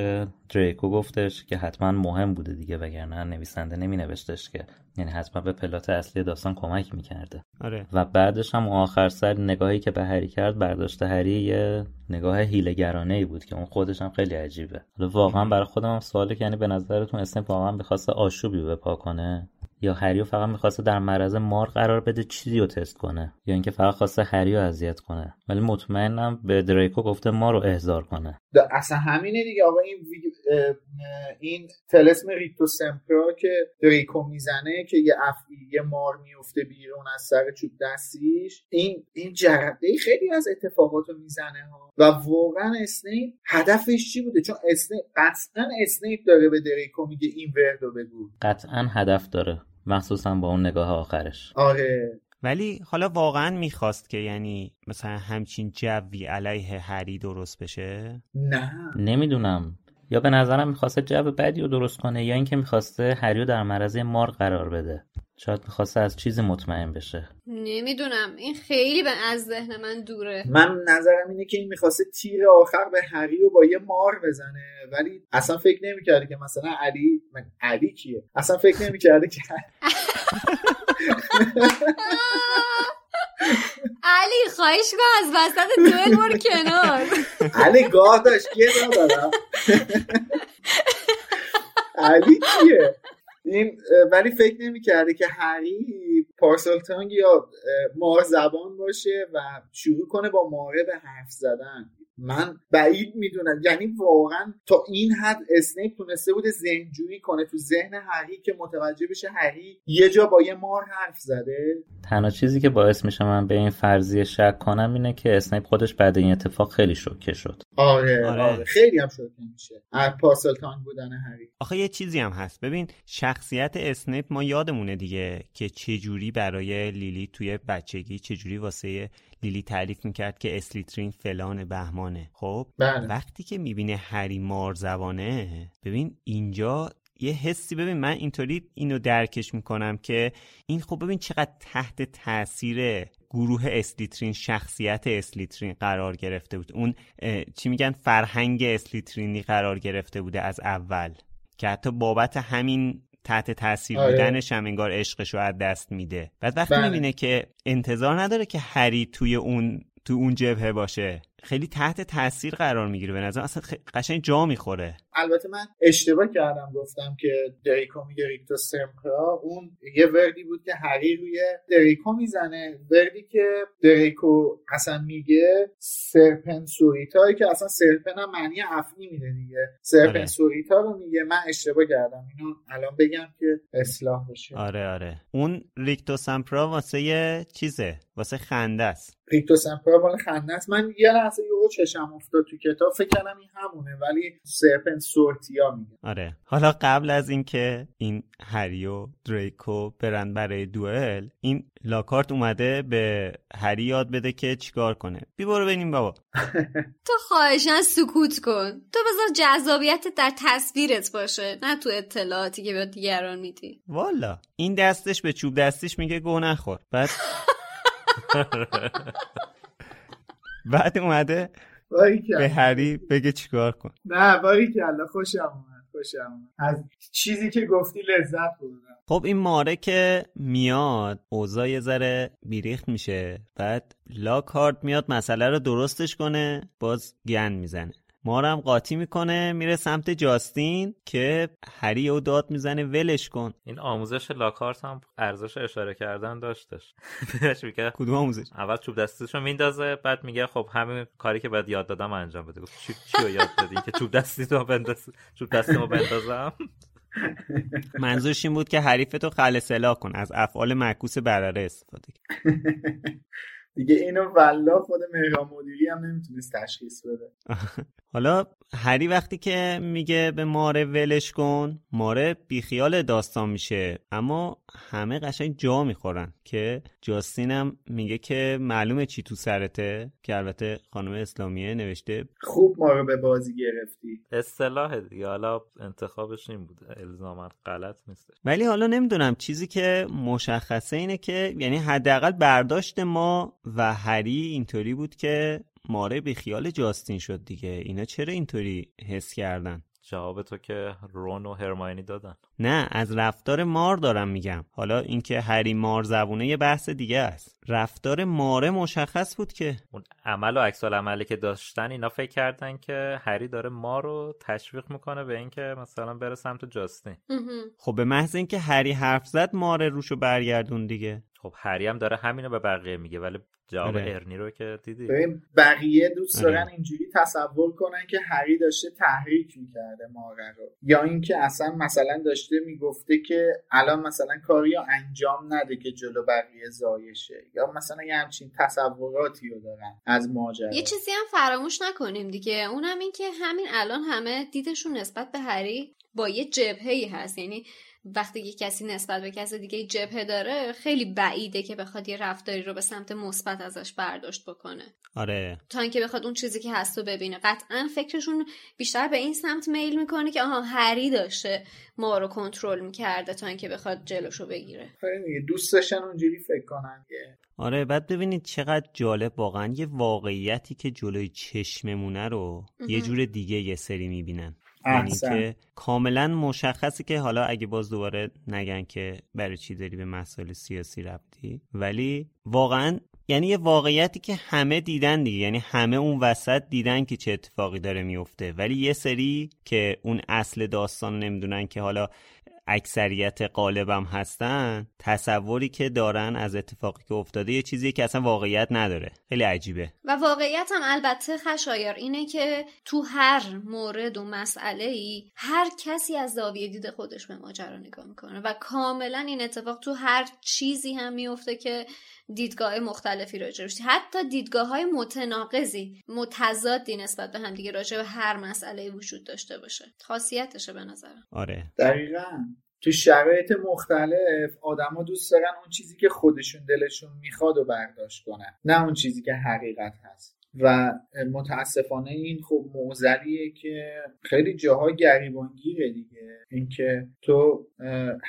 دریکو گفتش که حتما مهم بوده دیگه وگرنه نویسنده نمی نوشتش که. یعنی حتما به پلات اصلی داستان کمک می‌کرده. آره. و بعدش هم آخر سر نگاهی که به هری کرد برداشت هری یه نگاه هیلگرانه ای بود که اون خودش هم خیلی عجیبه. حالا واقعا برای خودم هم سواله که یعنی به نظرتون اسنیپ واقعا می‌خواسته آشوبی بپا کنه؟ یا هریو فقط می‌خواسته در معرض مار قرار بده چیزی رو تست کنه یا اینکه فقط خواسته هریو اذیت کنه. ولی مطمئنم به دریکو گفته ما رو احضار کنه. اصلا همینه دیگه. آقا این ویدیو این طلسم ریکتو سمپرا که دریکو می‌زنه که یه افعی یه مار میفته بیرون از سر چوب دستیش این این جرقه خیلی از اتفاقات رو می‌زنه ها. و واقعا اسنیپ هدفش چی بوده؟ چون اسنیپ قطعا اسنیپ داره به دریکو میگه این وردو بگو. قطعا هدف داره. مخصوصا با اون نگاه آخرش. آره. ولی حالا واقعا می‌خواست که یعنی مثلا همچین جوی علیه هری درست بشه؟ نه. نمی‌دونم. یا به نظرم می‌خواسته جو بدی رو درست کنه یا اینکه می‌خواسته هریو در معرض مار قرار بده. شاید می‌خواسته از چیزی مطمئن بشه. نمی‌دونم. این خیلی به از ذهن من دوره. من نظرم اینه که این می‌خواسته تیر آخر به هری رو با یه مار بزنه. ولی اصلا فکر نمی‌کرده که مثلا علی من علی کیه؟ اصلا فکر نمی‌کرده که علی خواهش کن از وسط دوئل برو کنار. علی گاه داشت دارم. علی کیه؟ این ولی فکر نمی‌کرده که هری پارسال تانگ یا مار زبان باشه و شروع کنه با ماره به حرف زدن. من بعید می‌دونم. یعنی واقعا تا این حد اسنیپ تونسته بوده ذهنجویی کنه. تو ذهن هری که متوجه بشه هری یه جا با یه مار حرف زده. تنها چیزی که باعث میشه من به این فرضیه شک کنم اینه که اسنیپ خودش بعد این اتفاق خیلی شوکه شد. آره آره. آره, خیلی هم شد نمیشه از پارسال تانگ بودن هری. آخه یه چیزی هم هست. ببین شخصیت اسنیپ ما یادمونه دیگه که چجوری برای لیلی توی بچگی چجوری واسه لیلی تعریف می‌کرد که اسلیترین فلان بهمانه. خب بله. وقتی که می‌بینه هری مار زبانه ببین اینجا یه حسی ببین من اینطوری اینو درکش می‌کنم که این خب ببین چقدر تحت تاثیر گروه اسلیترین شخصیت اسلیترین قرار گرفته بود. اون چی میگن؟ فرهنگ اسلیترینی قرار گرفته بوده از اول. که حتی بابت همین تحت تاثیر آره. بودنش هم انگار عشقش رو از دست میده بعد وقتی بله. می‌بینه که انتظار نداره که هری توی اون تو اون جبهه باشه خیلی تحت تاثیر قرار می‌گیره. به نظر اصلا قشنگ جا می‌خوره. البته من اشتباه کردم گفتم که دریکو میگه ریکتو سمپرا. اون یه وردی بود که هری روی دریکو می‌زنه. وردی که دریکو اصلا میگه سرپن سوریتا که اصلا سرپن هم معنی افنی میده دیگه. سرپن. سوریتا رو میگه. من اشتباه کردم. اینو الان بگم که اصلاح بشه. آره آره. اون ریکتو سمپرا واسه یه چیزه؟ واسه خنده است. ریکتو سمپرا مال خنده است. من یه لحظه یهو چشم افتاد تو کتاب. فکر کردم این همونه ولی سرپن سورتیا میگه. آره. حالا قبل از اینکه این هری و دریکو برن برای دوئل این لاکارت اومده به هری یاد بده که چیکار کنه. بی برو ببینیم بابا. تو خواهشن سکوت کن. تو بذار جذابیت در تصویرت باشه نه تو اطلاعاتی که به دیگران میدی. والا. این دستش به چوب دستش میگه گو نخور. بعد بعد اومده به هری بگه چیکار کن. نه باری کلا خوشم اومد خوشم از چیزی که گفتی لذت بردم. خب این ماره که میاد اوضاع یه ذره بیریخت میشه. بعد لاکارد میاد مسئله رو درستش کنه باز گن می‌زنه. مارم قاطی می‌کنه میره سمت جاستین که هری او داد می‌زنه ولش کن. این آموزش لاکارت هم ارزش اشاره کردن داشتش. میگه کدوم آموزش؟ اول چوب دستیشو میندازه بعد میگه خب همین کاری که بعد یاد دادم انجام بده. گفت چی چی یاد دادی؟ که چوب دستی تو بنداز چوب دستیمو بندازم. منظورش این بود که حریفتو خلصلا کن از افعال معکوس برره استفاده دیگه اینو والله خود مهران مدیری هم نمی‌تونست تشخیص بده. حالا هری وقتی که میگه به ماره ولش کن ماره بیخیال داستان میشه اما همه قشنگ جا می‌خورن که جاستین هم میگه که معلومه چی تو سرته که البته خانم اسلامیه نوشته خوب ما رو به بازی گرفتی. اصطلاح دیگه. حالا انتخابش این بود. الزاما غلط نیست. ولی حالا نمی‌دونم چیزی که مشخصه اینه که یعنی حداقل برداشت ما و هری اینطوری بود که ماره به خیال جاستین شد دیگه. اینا چرا اینطوری حس کردن؟ جواب تو که رون و هرماینی دادن. نه از رفتار مار دارم میگم. حالا اینکه هری مار زبونه یه بحث دیگه است. رفتار ماره مشخص بود که. اون عمل و عکس عملی که داشتن اینا فکر کردن که هری داره ما رو تشویق می‌کنه به اینکه مثلا بره سمت جاستین. خب به محض اینکه هری حرف زد ماره روشو برگردون دیگه. خب هری هم داره همینو به بقیه میگه ولی جواب آره. ارنی رو که دیدی. بقیه دوست آره. دارن اینجوری تصور کنن که هری داشته تحریک می‌کرده ماره رو. یا اینکه اصلا مثلا داشته می‌گفته که الان مثلا کاری رو انجام نده که جلو بقیه زایشه. یا مثلا یه همچین تصوراتی رو دارن از ماجرا. یه چیزی هم فراموش نکنیم دیگه. اونم این که همین الان همه دیدشون نسبت به هری با یه جبهه هست. یعنی وقتی یه کسی نسبت به کسی دیگه جبهه داره خیلی بعیده که بخواد یه رفتاری رو به سمت مثبت ازش برداشت بکنه. آره. تا اینکه بخواد اون چیزی که هست رو ببینه. قطعا فکرشون بیشتر به این سمت میل می‌کنه که آها هری داشته ما رو کنترل می‌کرده تا اینکه بخواد جلوشو بگیره. خیلی دوست داشتن اونجوری فکر کنن آره بعد ببینید چقدر جالب واقعا. یه واقعیتی که جلوی چشممونه رو یه جور دیگه یه سری می‌بینن. یعنی که کاملا مشخصه که حالا اگه باز دوباره نگن که برای چی داری به مسائل سیاسی ربطی. ولی واقعا یعنی یه واقعیتی که همه دیدن دیگه. یعنی همه اون وسط دیدن که چه اتفاقی داره میفته. ولی یه سری که اون اصل داستان نمی‌دونن که حالا اکثریت قالبم هستن تصوری که دارن از اتفاقی که افتاده یه چیزی که اصلا واقعیت نداره. خیلی عجیبه. و واقعیت هم البته خشایار اینه که تو هر مورد و مسئله ای هر کسی از زاویه دید خودش به ماجرا نگاه می‌کنه و کاملا این اتفاق تو هر چیزی هم میفته که دیدگاه مختلفی راجع حتی دیدگاه های متناقضی متضادی نسبت به هم دیگه راجع به هر مسئله وجود داشته باشه. خاصیتشه به نظرم. آره. دقیقا. تو شرایط مختلف آدما دوست دارن اون چیزی که خودشون دلشون می‌خواد و برداشت کنن نه اون چیزی که حقیقت هست. و متاسفانه این خب موزلیه که خیلی جاها گریبانگیره دیگه. اینکه تو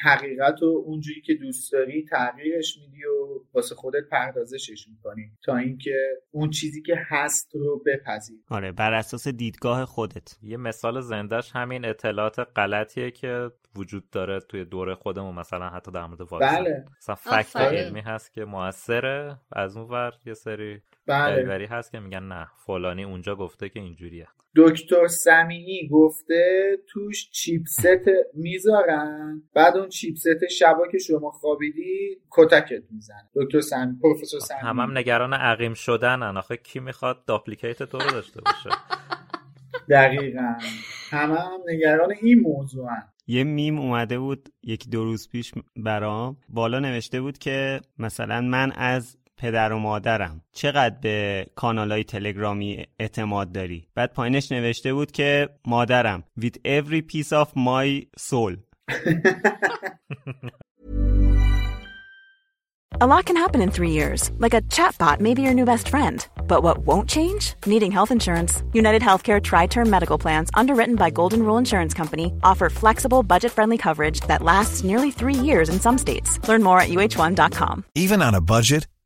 حقیقت رو اونجوری که دوست داری تغییرش میدی و واسه خودت پردازشش می‌کنی تا اینکه اون چیزی که هست رو بپذیر آره بر اساس دیدگاه خودت. یه مثال زندهش همین اطلاعات غلطیه که وجود داره توی دور خودمون مثلا حتی در مورد واکسن بله. مثلا فکت علمی هست که موثره از اون ور یه سری بله. هست که میگن نه فلانی اونجا گفته که اینجوریه. دکتر سمیعی گفته توش چیپست می‌ذارن بعد اون چیپست شبا که شما خوابیدی کتکت می‌زنه. دکتر سمی پروفسور سمیعی هم, هم نگران عقیم شدنن. آخه کی می‌خواد داپلیکیت تو رو داشته باشه؟ دقیقا. همه هم نگران این موضوع هن. یه میم اومده بود یکی دو روز پیش برام. بالا نوشته بود که مثلا من از پدر و مادرم چقدر به کانال های تلگرامی اعتماد داری بعد پایینش نوشته بود که مادرم with every piece of my soul A lot can happen in three years, like a chatbot may be your new best friend. But what won't change? Needing health insurance. United Healthcare Tri Term Medical Plans, underwritten by Golden Rule Insurance Company, offer flexible, budget friendly coverage that lasts nearly three years in some states. Learn more at uh1.com. Even on a budget,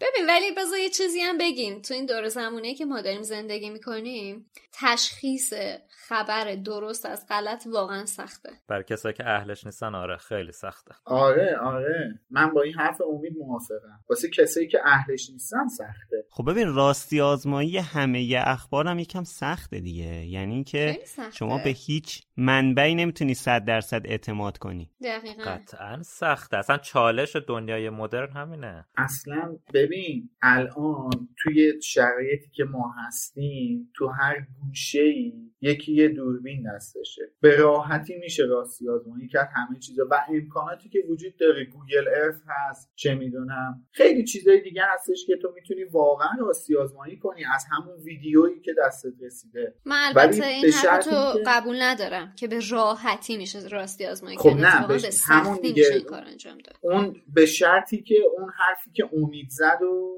ببین ولی بذار یه چیزی هم بگیم. تو این دور زمونه که ما داریم زندگی می‌کنیم تشخیص خبر درست از غلط واقعا سخته. بر کسایی که اهلش نیستن آره خیلی سخته. آره آره. من با این حرف امید موافقم. واسه کسایی که اهلش نیستن سخته. خب ببین راستی آزمایی همه اخبار هم یکم سخته دیگه. یعنی که شما به هیچ منبعی نمی‌تونی صد درصد اعتماد کنی. دقیقا. قطعا سخته. اصلا چالش دنیای مدرن همینه. اصلا ببین الان توی شرایطی که ما هستیم تو هر گوشه ای یکی یه دوربین دستشه. به راحتی میشه راستی آزمایی کرد همه چیزا. و امکاناتی که وجود داره گوگل ارث هست چه می‌دونم. خیلی چیزای دیگه هستش که تو می‌تونی واقعا راستی آزمایی کنی از همون ویدیویی که دستت رسیده. من البته این حرفتو که... قبول ندارم که به راحتی میشه راستی آزمایی خب نه به همون دیگه کار انجام داد. اون به شرطی که اون حرفی که امید زد و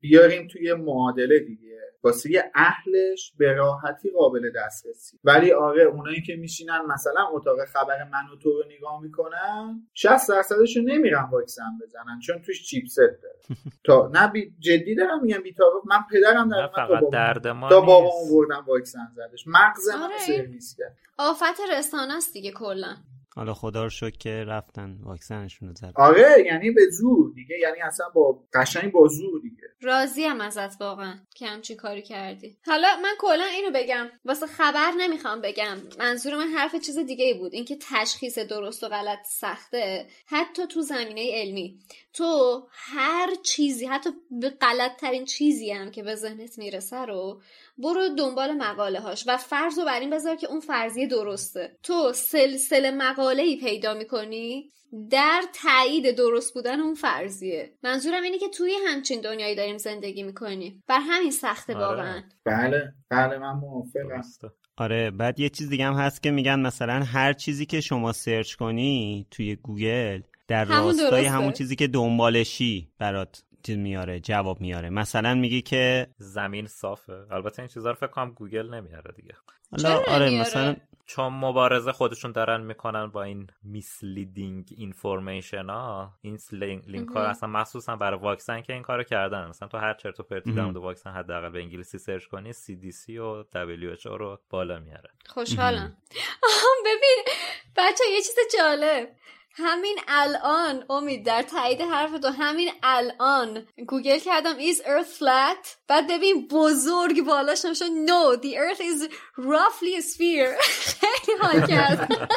بیاریم توی معادله دیگه. واسه اهلش به راحتی قابل دسترسی. ولی آره اونایی که میشینن مثلا اتاق خبر من و تو رو نگاه می‌کنن 60 درصدش نمیرن واکسن بزنن چون توش چیپست داره. تا نه بی جدی دارم میگم بی من پدرم در تا بابام درد ما تا بردم واکسن زدش. مغز من آره. سرویس کرد. آفت رسانه است دیگه کلا. حالا خدا رو شکر که رفتن واکسنشون رو زدن. آره یعنی به زور دیگه یعنی اصلا با قشنگ با زور دیگه. راضی هم ازت واقعا که همچی کاری کردی. حالا من کلا اینو بگم واسه خبر نمی‌خوام بگم. منظور من حرف چیز دیگه ای بود. اینکه تشخیص درست و غلط سخته. حتی تو زمینه علمی. تو هر چیزی حتی به غلط ترین چیزی هم که به ذهنت می‌رسه رو برو دنبال مقاله هاش و فرض رو بر این بذار که اون فرضیه درسته. تو سلسله مقاله ای پیدا می‌کنی؟ در تایید درست بودن اون فرضیه. منظورم اینه که توی همچین دنیایی داریم زندگی می‌کنیم بر همین سخته آره. واقعا. بله بله من موافقم. آره بعد یه چیز دیگه هم هست که میگن مثلا هر چیزی که شما search کنی توی گوگل در راستای همون چیزی که دنبالشی برات میاره جواب میاره. مثلا میگی که زمین صافه. البته این چیزا رو فکر کنم گوگل نمیاره دیگه. حالا آره مثلا چون مبارزه خودشون دارن می‌کنن با این misleading information ها این لینک ها اصلا مخصوصا برای واکسن که این کارو کردن. مثلا تو هر چرت و پرتی در مورد واکسن حداقل به انگلیسی search کنی CDC و WHO رو بالا میاره. خوشحالم. ببین بچه یه چیز جالب. همین الان امید در تایید حرف تو همین الان گوگل کردم is earth flat بعد ببین بزرگ بالاش نوشته. No the earth is roughly a sphere. خیلی حال کردم.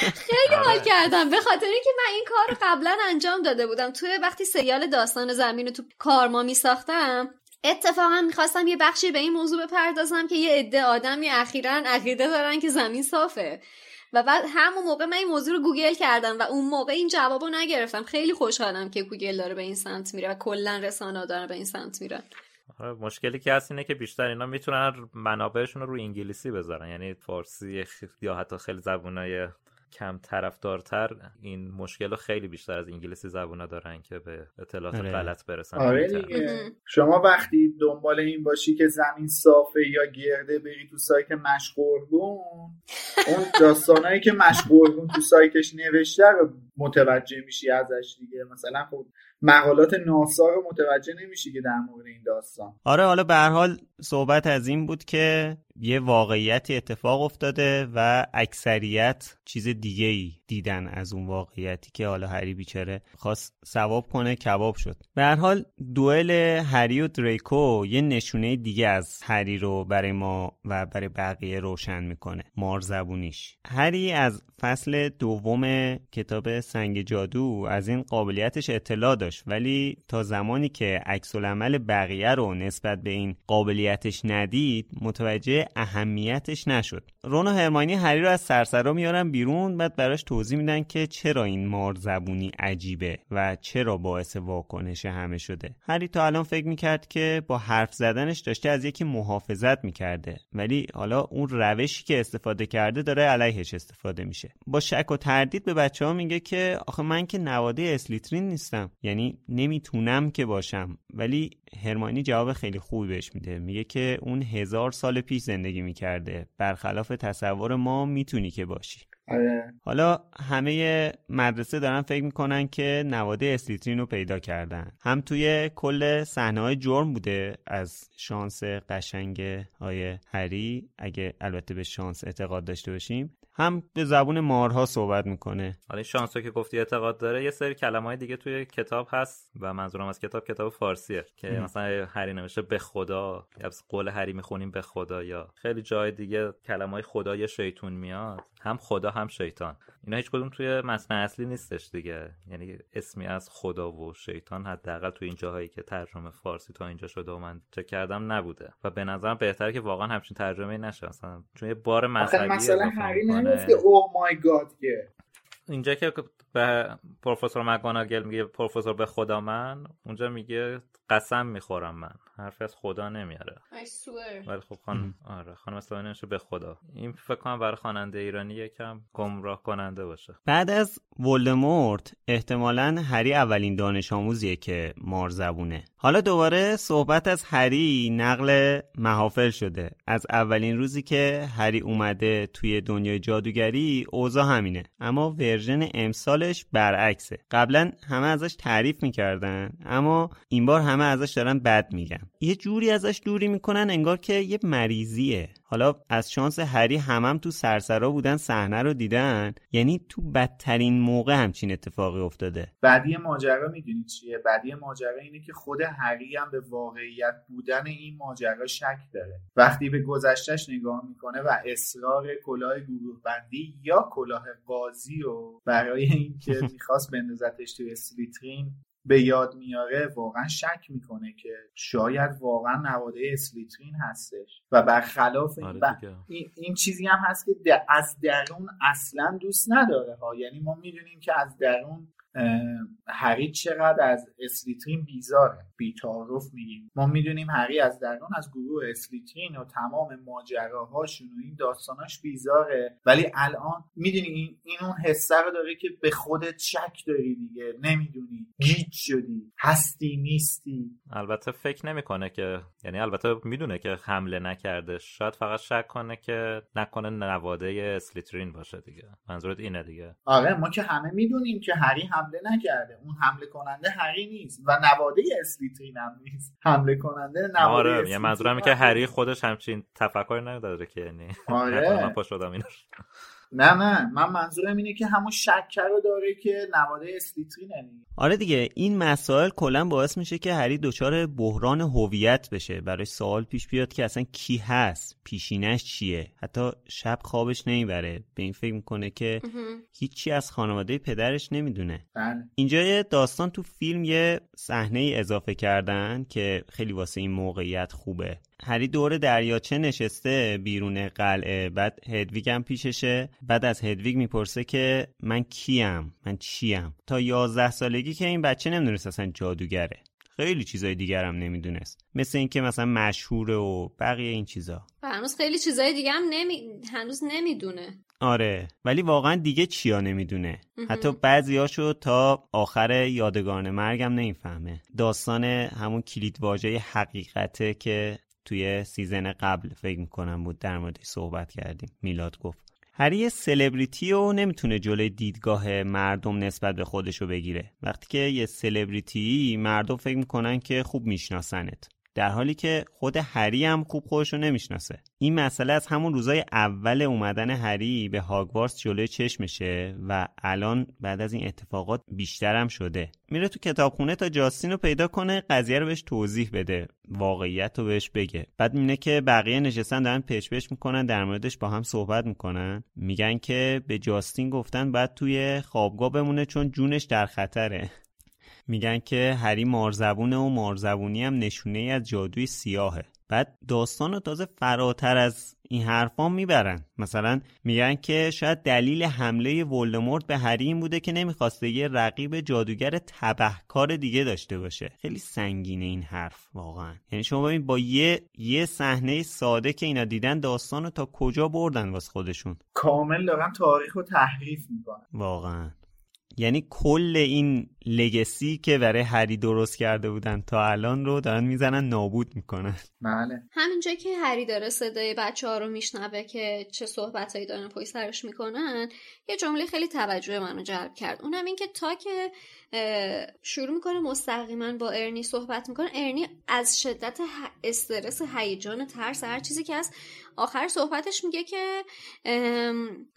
خیلی حال کردم. به خاطر اینکه من این کار قبلا انجام داده بودم. توی وقتی سریال داستان زمین رو تو کارما می ساختم اتفاقا می‌خواستم یه بخشی به این موضوع بپردازم که یه عده آدمی اخیرا عقیده دارن که زمین صافه. و بعد همون موقع من این موضوع رو گوگل کردم و اون موقع این جواب رو نگرفتم. خیلی خوشحالم که گوگل داره به این سمت میره و کلا رسانه داره به این سمت میره آره، مشکلی که هست اینه که بیشتر اینا می‌تونن منابعشون رو روی انگلیسی بذارن. یعنی فارسی یا حتی خیلی زبونای کم طرفدارتر این مشکل رو خیلی بیشتر از انگلیسی زبونا دارن که به اطلاعات آره. غلط برسن. آره دیگه. شما وقتی دنبال این باشی که زمین صافه یا گرده بری تو سایت مشقورگون اون داستانایی که مشقورگون تو سایتش نوشته رو متوجه میشی ازش دیگه. مثلا خب مقالات ناسا رو متوجه نمیشی که در مورد این داستان. آره حالا به هر حال صحبت از این بود که یه واقعیتی اتفاق افتاده و اکثریت چیز دیگه ای دیدن از اون واقعیتی که حالا هری بیچاره خواست ثواب کنه کباب شد. به هر حال دوئل هری و دریکو یه نشونه دیگه از هری رو برای ما و برای بقیه روشن می‌کنه مار زبونیش. هری از فصل دوم کتاب سنگ جادو از این قابلیتش اطلاع داشت ولی تا زمانی که عکس العمل بقیه رو نسبت به این قابلیتش ندید متوجه اهمیتش نشد. رون و هرمانی هری رو از سرسرا میارن بیرون بعد براش توضیح میدن که چرا این مار زبونی عجیبه و چرا باعث واکنش همه شده. هری تا الان فکر می‌کرد که با حرف زدنش داشته از یکی محافظت می‌کرده ولی حالا اون روشی که استفاده کرده داره علیهش استفاده میشه. با شک و تردید به بچه ها میگه که آخه من که نواده اسلیترین نیستم یعنی نمی‌تونم که باشم. ولی هرمانی جواب خیلی خوبی بهش میده. میگه که اون هزار سال پیش زندگی می‌کرده. برخلاف تصور ما می‌تونی که باشی. آره. حالا همه مدرسه دارن فکر می‌کنن که نواده اسلیترین رو پیدا کردن. هم توی کل صحنه های جرم بوده از شانس قشنگ های هری. اگه البته به شانس اعتقاد داشته باشیم هم به زبون مارها صحبت می‌کنه. حالا شانسو که گفتی اعتقاد داره یه سری کلمه های دیگه توی کتاب هست و منظورم از کتاب کتاب فارسیه که مثلا هری نوشته به خدا یا قول هری می‌خونیم به خدا یا خیلی جای دیگه کلمه های خدا یا شیطون میاد هم خدا هم شیطان. اینا هیچ کدوم توی متن اصلی نیستش دیگه. یعنی اسمی از خدا و شیطان حداقل توی این جاهایی که ترجمه فارسی تا اینجا شده و من چک کردم نبوده. و به نظرم بهتره که واقعا همچین ترجمه نشه. مثلا چون یه بار مذهبی مثلا هری نمی‌گفت او مای گاد که. اینجا که به پروفسور مگاناگل میگه پروفسور به خدا من اونجا میگه قسم می‌خورم من. حرفی از خدا نمیاره. ولی خب خان آره خانم اسلامی به خدا. این فکر کنم برای خواننده ایرانی یکم گمراه کننده باشه. بعد از ولدمورت احتمالا هری اولین دانش آموزیه که مار زبونه. حالا دوباره صحبت از هری نقل محافل شده. از اولین روزی که هری اومده توی دنیای جادوگری اوضاع همینه. اما ورژن امسالش برعکسه. قبلا همه ازش تعریف می‌کردن اما این بار همه ازش دارن بد میگن. یه جوری ازش دوری می‌کنن انگار که یه مریضیه. حالا از شانس هری همم تو سرسرا بودن صحنه رو دیدن؟ یعنی تو بدترین موقع همچین اتفاقی افتاده. بعدی ماجرا می‌دونی چیه؟ بعدی ماجرا اینه که خود هری هم به واقعیت بودن این ماجرا شک داره. وقتی به گذشتهش نگاه می‌کنه و اصرار کلاه گروه بندی یا کلاه قاضی و برای اینکه می‌خواست بندازتش توی اسلیترین به یاد میاره واقعا شک می‌کنه که شاید واقعا نواده اسلیترین هستش. و برخلاف این, آره این, این چیزی هم هست که از درون اصلا دوست نداره ها. یعنی ما می‌دونیم که از درون هری چقدر از اسلیترین بیزاره. بیتعارف میگیم. ما می‌دونیم هری از درون از گروه اسلیترین و تمام ماجراهاشون و این داستاناش بیزاره. ولی الان می‌دونی این, این اون حسه رو داره که به خودت شک داری دیگه. نمی‌دونی. گیج شدی. هستی نیستی. البته فکر نمی‌کنه که یعنی البته می‌دونه که حمله نکرده. شاید فقط شک کنه که نکنه نواده اسلیترین باشه دیگه. منظورت اینه دیگه. آره ما که همه می‌دونیم که هری حمله نکرده. اون حمله کننده هری نیست و نواده اسلیترین هم نیست. حمله کننده نواده آره یعنی منظورم که هری خودش همچین تفکر نداره که یعنی آره. من پا شدم اینو نه نه من منظورم اینه که همون شکر رو داره که نواده اسلیترینه آره دیگه این مسائل کلا باعث میشه که هری دچار بحران هویت بشه. برای سوال پیش بیاد که اصلا کی هست پیشینش چیه؟ حتی شب خوابش نمی‌بره. به این فکر می‌کنه که هیچی از خانواده پدرش نمی‌دونه. بله. اینجا داستان تو فیلم یه صحنه ای اضافه کردن که خیلی واسه این موقعیت خوبه. هری دور دریاچه نشسته بیرون قلعه بعد هدویگ هم پیششه. بعد از هدویگ می‌پرسه که من کیم؟ من چیم؟ تا یازده سالگی که این بچه نمی‌دونست اصلا جادوگره. خیلی چیزای دیگر هم نمی‌دونست. مثل اینکه مثلا مشهوره و بقیه این چیزا. و هنوز خیلی چیزای دیگه هم نمی... هنوز نمی‌دونه. آره. ولی واقعا دیگه چیا نمی‌دونه. حتی بعضیاشو تا آخر یادگاران مرگم نمی‌فهمه. داستان همون کلید واژه حقیقته که توی season قبل فکر می‌کنم بود در موردش صحبت کردیم. میلاد گفت هری یه سلبریتی و نمی‌تونه جلوی دیدگاه مردم نسبت به خودشو بگیره. وقتی که یه سلبریتی مردم فکر می‌کنن که خوب میشناسنت. در حالی که خود هری هم خوب خودش رو نمی‌شناسه. این مسئله از همون روزای اول اومدن هری به هاگوارتس جلوی چشمشه و الان بعد از این اتفاقات بیشتر هم شده. میره تو کتابخونه تا جاستین رو پیدا کنه قضیه رو بهش توضیح بده واقعیت رو بهش بگه. بعد می‌بینه که بقیه نشستن دارن پش پش می‌کنن در موردش با هم صحبت می‌کنن. میگن که به جاستین گفتن بعد توی خوابگاه بمونه چون جونش در خطره. میگن که هری مارزبونه و مارزبونی هم نشونه ای از جادوی سیاهه. بعد داستان رو تازه فراتر از این حرفا می‌برن. مثلا میگن که شاید دلیل حمله ولدمورت به هری این بوده که نمی‌خواسته یه رقیب جادوگر تبهکار دیگه داشته باشه. خیلی سنگینه این حرف واقعا. یعنی شما ببین با یه یه صحنه ساده که اینا دیدن داستان رو تا کجا بردن واسه خودشون؟ کامل دارن تاریخ رو تحریف می‌کنن. واقعا. یعنی کل این لگسی که برای هری درست کرده بودن تا الان رو دارن می‌زنن نابود می‌کنن. بله. همینجا که هری داره صدای بچه ها رو میشنوه که چه صحبت هایی دارن پای سرش می‌کنن یه جمله خیلی توجه منو جلب کرد. اونم این که تا که شروع می‌کنه مستقیما با ارنی صحبت می‌کنه ارنی از شدت استرس هیجان ترس هر چیزی که از آخر صحبتش میگه که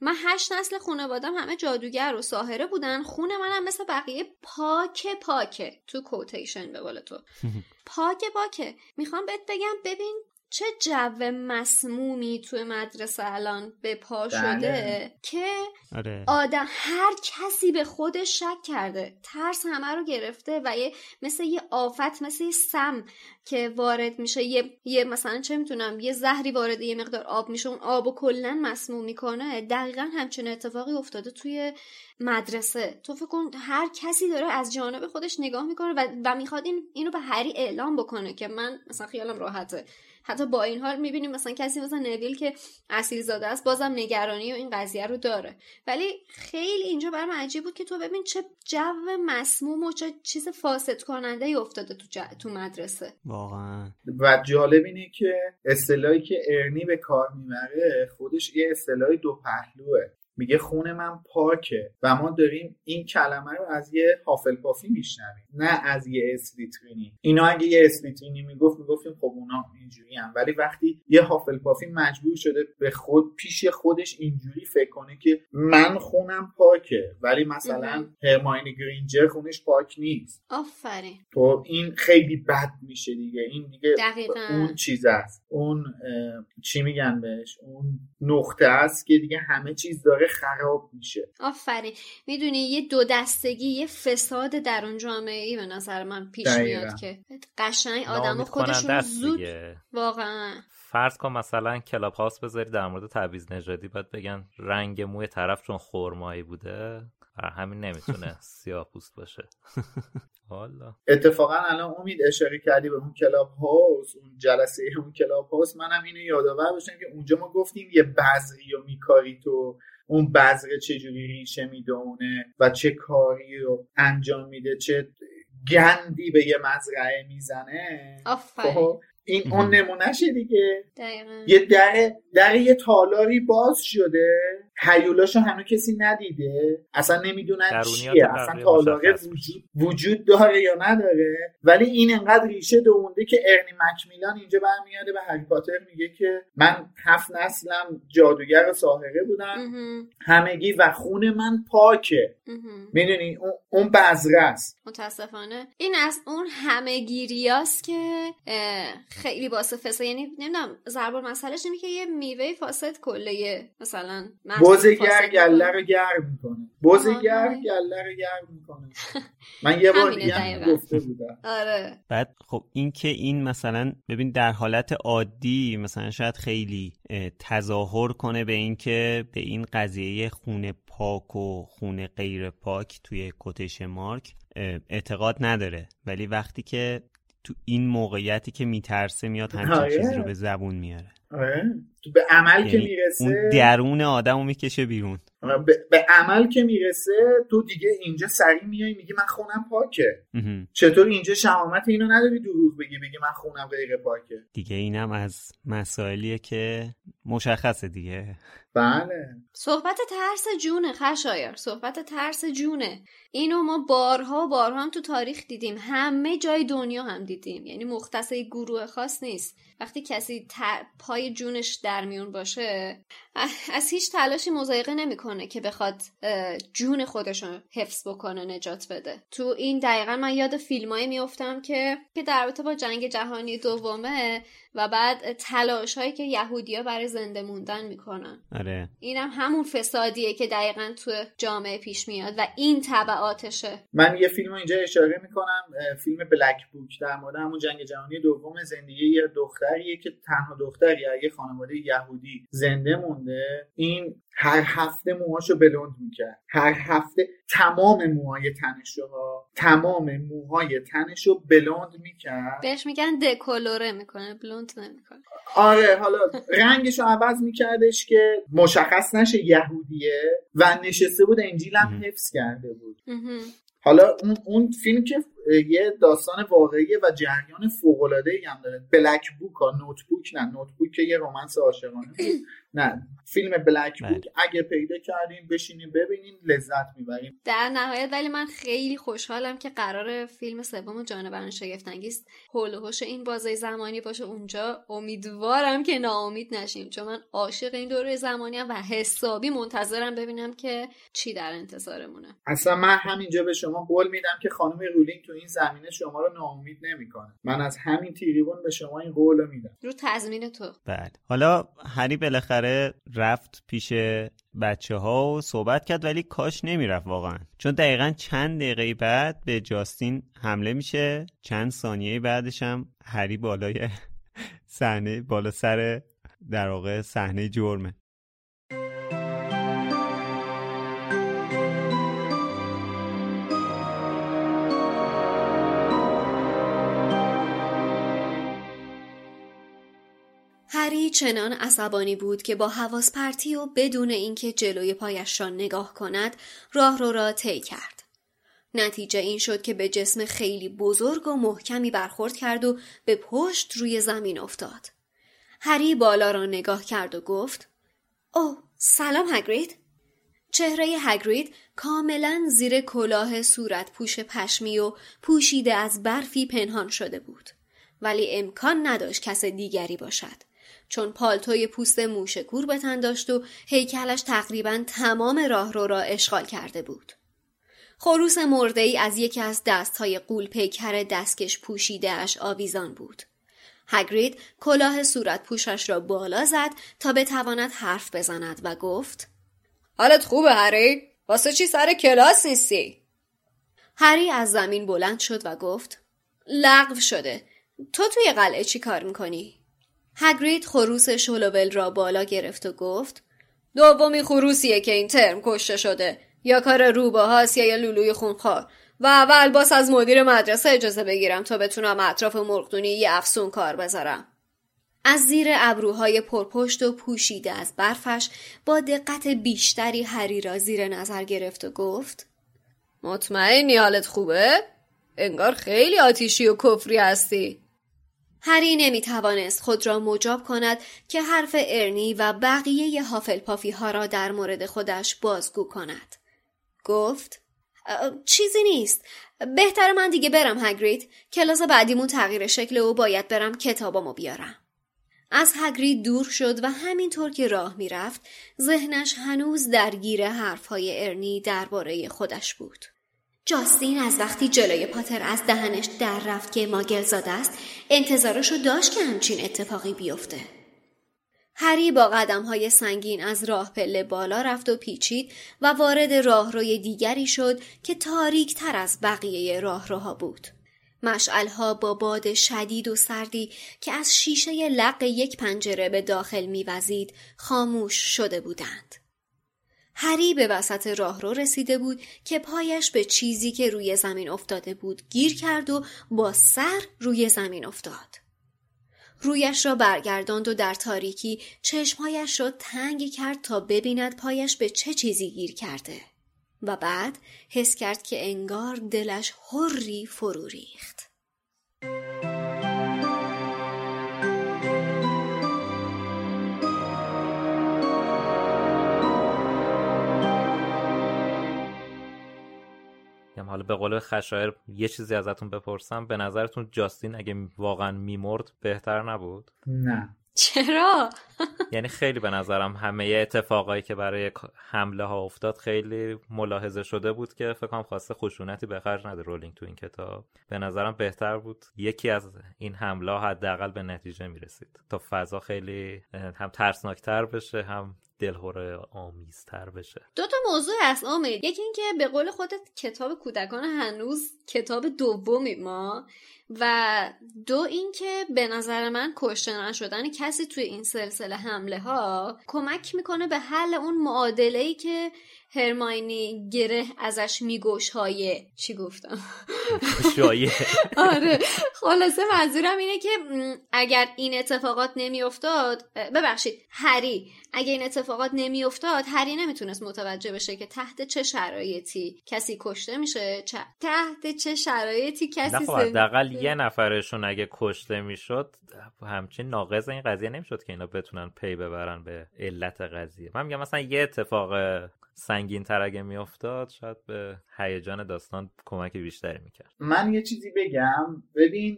من هشت نسل خانوادم همه جادوگر و ساهره بودن خونه منم مثل بقیه پاک پاکه تو کوتیشن به قول تو. پاک پاکه. می‌خوام بهت بگم ببین چه جو مسمومی توی مدرسه الان به پا شده بله. که آره. آدم هر کسی به خودش شک کرده. ترس همه رو گرفته و یه مثل یه آفت مثل یه سم که وارد میشه. یه, یه مثلا چه می‌تونم یه زهری وارد یه مقدار آب میشه. اون آب و کلا مسموم می‌کنه. دقیقا همچین اتفاقی افتاده توی مدرسه. تو فکر کن هر کسی داره از جانب خودش نگاه می‌کنه و, و می‌خواد این اینو به هری اعلام بکنه که من مثلا خیالم راحته. حتی با این حال می‌بینیم مثلا کسی مثلا نویل که اصیل زاده است بازم نگرانی و این قضیه رو داره. ولی خیلی اینجا برام عجیب بود که تو ببین چه جو مسموم و چه چیز فاسد کننده ای افتاده تو, ج... تو مدرسه. واقعا. و جالب اینه که اصطلاحی که ارنی به کار می‌بره خودش یه اصطلاح دو پهلوه. میگه خون من پاکه و ما داریم این کلمه رو از یه هافلپافی میشنویم نه از یه اسلیترینی. اینا اگه یه اسلیترینی می‌گفت می‌گفتیم خب اونا اینجوری هم ولی وقتی یه هافلپافی مجبور شده به خود پیش خودش اینجوری فکر کنه که من خونم پاکه ولی مثلا هرماینی گرینجر خونش پاک نیست. آفرین. تو این خیلی بد میشه دیگه. این دیگه دقیقاً. اون چیز است. اون چی میگن بهش؟ اون نقطه است که دیگه همه چیز داره خراب میشه. آفرین. می‌دونی یه دو دستگی یه فساد در اون جامعه ای به نظر من پیش دقیقاً. میاد که قشنگ آدم خودشون زود. واقعا. فرض کن مثلا کلاب هاوس بذاری در مورد تبعیض نژادی باید بگن رنگ موی طرف چون خرمایی بوده همین نمی‌تونه سیاه پوست باشه. حالا. اتفاقا الان امید اشاره کردی به اون کلاب هاوس اون جلسه اون کلاب هاوس. منم اینو یادآور باشم که اونجا ما گفتیم یه بذری و میکاری تو اون بذره چجوری ریشه می‌دونه و چه کاری رو انجام میده چه گندی به یه مزرعه می‌زنه. خب این اون نمونهشه دیگه. یه در در یه تالاری باز شده. هیولاشو هنو کسی ندیده؟ اصلا نمی‌دونن چیه. اصلا تالاره وجود, وجود داره یا نداره؟ ولی این انقدر ریشه دونده که ارنی مکمیلان اینجا برمیاده به هری پاتر میگه که من هفت نسلم جادوگر و ساحره بودم. همگی و خون من پاکه. می‌دونی؟ اون, اون بذره است. متاسفانه. این از اون همه گیریاست که خیلی باسه فسا یعنی نمی‌دونم ضرب مسئلهش اینه که یه میوه فاسد کله مثلا بزگر گله رو گرم می‌کنه. بزگر گله رو گرم می‌کنه. من یه بار دیگه گفته بودم. آره. بعد خب این که این مثلا ببین در حالت عادی مثلا شاید خیلی تظاهر کنه به این که به این قضیه خونه پاک و خونه غیر پاک توی کتش مارک. اعتقاد نداره. ولی وقتی که تو این موقعیتی که میترسه میاد همچین آره. چیزی رو به زبون میاره. آره. تو به عمل که یعنی می‌رسه اون درون آدم رو می‌کشه بیرون. آره، به, عمل که می‌رسه تو دیگه اینجا سریع میای میگی من خونم پاکه. چطور اینجا شمامت اینو نداری دروغ بگی بگی من خونم غیر پاکه؟ دیگه اینم از مسائلیه که مشخصه دیگه. بله. صحبت ترس جونه خشایر صحبت ترس جونه. اینو ما بارها بارها هم تو تاریخ دیدیم. همه جای دنیا هم دیدیم. یعنی مختص گروه خاص نیست. وقتی کسی پای جونش در میون باشه از هیچ تلاشی مزایقه نمی‌کنه که بخواد جون خودش رو حفظ بکنه نجات بده. تو این دقیقا من یاد فیلمایی میفتم که که در رابطه با جنگ جهانی دومه و بعد تلاش هایی که یهودیا برای زنده موندن می‌کنن. آره. اینم همون فسادیه که دقیقا تو جامعه پیش میاد و این تبعاتشه من یه فیلم اینجا اشاره می‌کنم فیلم بلک بوک در مورد همون جنگ جهانی دوم زندگی یه دختریه که تنها دختری یه خانواده یهودی زنده مونده. این هر هفته موهاشو بلوند می‌کرد. هر هفته تمام موهای تنشو ها تمام موهای تنشو بلوند می‌کرد. بهش میگن دکولوره می‌کنه بلوند نمی‌کنه. آره حالا رنگشو عوض میکردش که مشخص نشه یهودیه و نشسته بود انجیلم حفظ کرده بود. حالا اون, اون فیلم که یه داستان واقعی و جریان فوق العاده ای هم داره. بلک بوک ها نوت بوک نه نوت بوک که یه رمانس عاشقانه نه فیلم بلک بوک. اگه پیدا کردین بشینین ببینین لذت می‌برین. در نهایت ولی من خیلی خوشحالم که قرار فیلم سوم جانوران شگفتانگیز هول و این بازه زمانی باشه. اونجا امیدوارم که ناامید نشیم چون من عاشق این دوره زمانی هم و حسابی منتظرم ببینم که چی در انتظارمونه. اصلا من همینجا به شما قول میدم که خانم رولینگ تو این زمینه شما رو ناامید نمی‌کنه. من از همین تیریبون به شما این قول میدم. رو تضمین تو. بعد. حالا هری بالاخره رفت پیش بچه ها و صحبت کرد ولی کاش نمی‌رفت واقعا. چون دقیقا چند دقیقه بعد به جاستین حمله میشه چند ثانیه بعدش هم هری بالای صحنه بالا سر در واقع صحنه جرمه. چنان عصبانی بود که با حواس پرتی و بدون اینکه جلوی پایش را نگاه کند راه رو را طی کرد. نتیجه این شد که به جسم خیلی بزرگ و محکمی برخورد کرد و به پشت روی زمین افتاد. هری بالا را نگاه کرد و گفت اوه سلام هگرید چهره هگرید کاملا زیر کلاه صورت پوش پشمی و پوشیده از برفی پنهان شده بود ولی امکان نداشت کس دیگری باشد چون پالتوی پوست موشکور به تن داشت و هیکلش تقریبا تمام راه رو را اشغال کرده بود. خروس مرده ای از یکی از دستهای قول پیکر دستکش پوشیده اش آویزان بود. هگرید کلاه صورت پوشش را بالا زد تا بتواند حرف بزند و گفت حالت خوبه هری؟ واسه چی سر کلاس نیستی؟ هری از زمین بلند شد و گفت لغو شده تو توی قلعه چی کار می‌کنی؟ هگرید خروس شولوول را بالا گرفت و گفت دومی خروسیه که این ترم کشته شده. یا کار روباهاست یا یا لولوی خونخوار. و اول باس از مدیر مدرسه اجازه بگیرم تا بتونم اطراف مرغدونی یه افسون کار بذارم. از زیر ابروهای پرپشت و پوشیده از برفش با دقت بیشتری هری را زیر نظر گرفت و گفت مطمئنی حالت خوبه؟ انگار خیلی آتیشی و کفری هستی. هری نمی توانست خود را مجاب کند که حرف ارنی و بقیه پافی ها را در مورد خودش بازگو کند. گفت چیزی نیست. بهتر من دیگه برم هگرید. کلاس بعدیمون تغییر شکل و باید برم کتابامو بیارم. از هگرید دور شد و همینطور که راه می‌رفت ذهنش هنوز درگیر حرفهای ارنی درباره خودش بود. جاستین از وقتی جلوی پاتر از دهنش در رفت که ماگل زاده است انتظارشو داشت که همچین اتفاقی بیفته. هری با قدم های سنگین از راه پله بالا رفت و پیچید و وارد راهروی دیگری شد که تاریک تر از بقیه راهروها بود. مشعلها با باد شدید و سردی که از شیشه لق یک پنجره به داخل میوزید خاموش شده بودند. هری به وسط راه رو رسیده بود که پایش به چیزی که روی زمین افتاده بود گیر کرد و با سر روی زمین افتاد. رویش را برگرداند و در تاریکی چشمهایش را تنگ کرد تا ببیند پایش به چه چیزی گیر کرده و بعد حس کرد که انگار دلش حری فرو ریخت. حالا به قول خشایر یه چیزی ازتون بپرسم به نظرتون جاستین اگه واقعا میمرد بهتر نبود؟ نه. چرا؟ یعنی خیلی به نظرم همه اتفاقایی که برای حمله ها افتاد خیلی ملاحظه شده بود که فکر کنم خواسته خشونتی به خرج نده رولینگ تو این کتاب. به نظرم بهتر بود یکی از این حمله ها حداقل به نتیجه می‌رسید. تا فضا خیلی هم ترسناکتر بشه هم دلهوره آمیزتر بشه. دو تا موضوع هست امید یکی اینکه به قول خودت کتاب کودکان هنوز کتاب دومی ما و دو اینکه به نظر من کشته نشدن کسی توی این سلسله حمله ها کمک می‌کنه به حل اون معادله ای که هرماینی گره ازش میگوشایه چی گفتم؟ شایه آره. خلاصه منظورم اینه که اگر این اتفاقات نمیافتاد ببخشید هری. اگر این اتفاقات نمیافتاد هری نمی‌تونست متوجه بشه که تحت چه شرایطی کسی کشته میشه. تحت چه شرایطی کسی خب، حداقل یه نفرشون اگه کشته می‌شد همچین ناقض این قضیه نمی‌شد که اینا بتونن پی ببرن به علت قضیه. من میگم مثلا یه اتفاق سنگین تر اگه میافتاد شاید به هیجان داستان کمک بیشتری می‌کرد. من یه چیزی بگم. ببین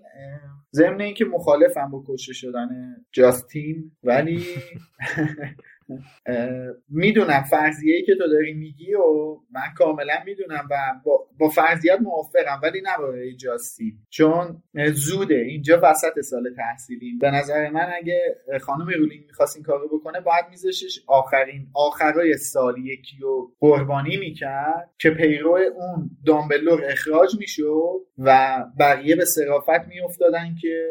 ضمن اینکه مخالفم با کشته شدن جاستین ولی می‌دونم فرضیه که تو داری میگی و من کاملا می‌دونم و با, با فرضیت موافقم ولی نه جاستین چون زوده. اینجا وسط سال تحصیلیم. به نظر من اگه خانم رولینگ می‌خواست این کارو بکنه باید میذاشش آخرین آخرای سال یکی رو قربانی می‌کرد که پیرو اون دامبلور اخراج می‌شد و بقیه به صرافت میافتادن که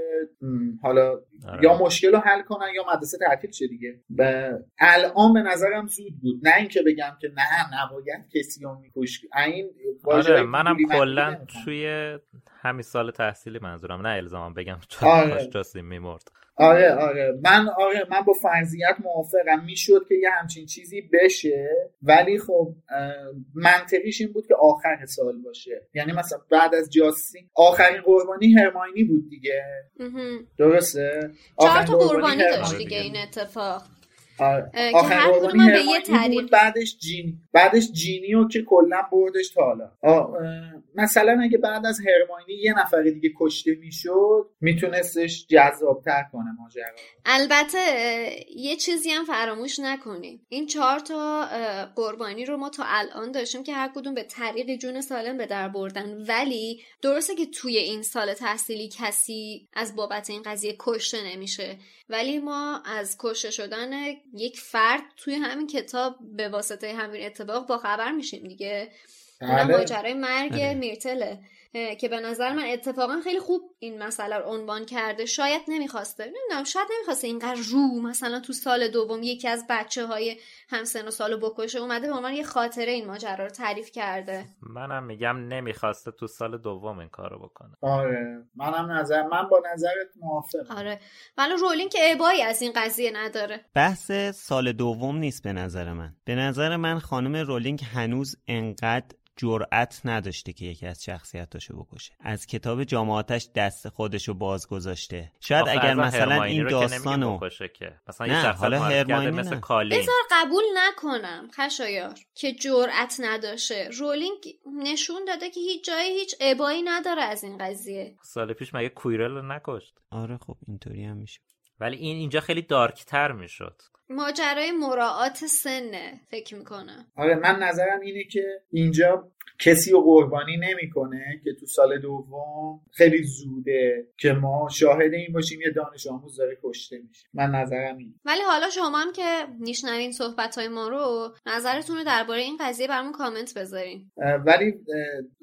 حالا آره. یا مشکل رو حل کنن یا مدرسه تعطیل شه دیگه. الان به نظرم زود بود. نه اینکه بگم که نه نباید کسی رو میکش. این آره منم کلا توی همین سال تحصیلی منظورم. نه الزامم بگم چون آره. میمرد. آره آره. من آره من با فرضیت موافقم. می‌شد که یه همچین چیزی بشه ولی خب منطقیش این بود که آخر سال باشه. یعنی مثلا بعد از جاسی آخرین قربانی هرماینی بود دیگه. درسته؟ چهار تا قربانی داشت دیگه این اتفاق. آره. که هر به یه تعریف بعدش جینی بعدش جینیو که کلا بردش تا حالا. مثلا اگه بعد از هرماینی یه نفر دیگه کشته می‌شد میتونستش جذابتر کنه ماجرا. البته یه چیزی هم فراموش نکنیم این چهار تا قربانی رو ما تا الان داشتیم که هر کدوم به طریق جون سالم به در بردن. ولی درسته که توی این سال تحصیلی کسی از بابت این قضیه کشته نمیشه. ولی ما از کشته شدن یک فرد توی همین کتاب به واسطه همین اتفاق با خبر میشیم دیگه بله. ماجرای مرگ بله. میرتله که به نظر من اتفاقا خیلی خوب این مسئله رو عنوان کرده. شاید نمی‌خواسته. نمی‌دونم شاید نمی‌خواسته اینقدر رو مثلا تو سال دوم یکی از بچه های همسن و سالو بکشه اومده به عنوان یه خاطره این ماجرا رو تعریف کرده. منم میگم نمی‌خواسته تو سال دوم این کارو بکنه. آره منم نظر من با نظرت موافقم. آره. ولی رولینگ که ابایی از این قضیه نداره. بحث سال دوم نیست به نظر من. به نظر من خانم رولینگ هنوز انقدر جرأت نداشته که یکی از شخصیتاشو بکشه. از کتاب جامعاتش دست خودشو باز گذاشته شاید اگر مثلا این داستانو که. مثلا نه حالا هرماینی مثل کالین بذار قبول نکنم خشایار که جرأت نداشه رولینگ نشون داده که هیچ جایی هیچ ابایی نداره از این قضیه. سال پیش مگه کویرل رو نکشت؟ آره خب اینطوری هم میشه. ولی این اینجا خیلی دارکتر می‌شد. ماجرای مراعات سنه فکر می‌کنم. آره من نظرم اینه که اینجا کسی رو قربانی نمی‌کنه که تو سال دوم خیلی زوده که ما شاهد این باشیم یه دانش آموز داره کشته میشه. من نظرم این ولی حالا شما هم که میشنوین صحبت های ما رو نظرتون رو درباره این قضیه برامون کامنت بذارین. ولی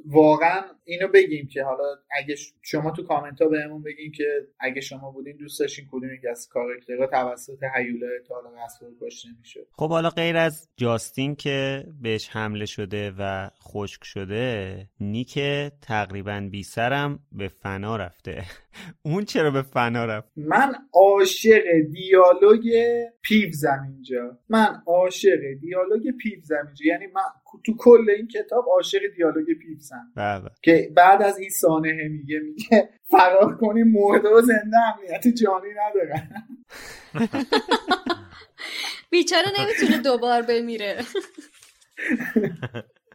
واقعا اینو بگیم که حالا اگه شما تو کامنت ها بهمون بگین که اگه شما بودین دوست داشتین کدوم یک از کاراکترها توسط هیولا تا رسول کشته میشه خب حالا غیر از جاستین که بهش حمله شده و خشک شده نیک تقریبا بی سرم به فنا رفته. اون چرا به فنا رفت؟ من عاشق دیالوگ پیوزم اینجا. من عاشق دیالوگ پیوزم اینجا. یعنی من تو کل این کتاب عاشق دیالوگ پیوزم بله. که بعد از این سانحه میگه میگه فرار کنی مرده و زنده امنیت جانی ندارن. بیچاره نمی‌تونه دوبار بمیره.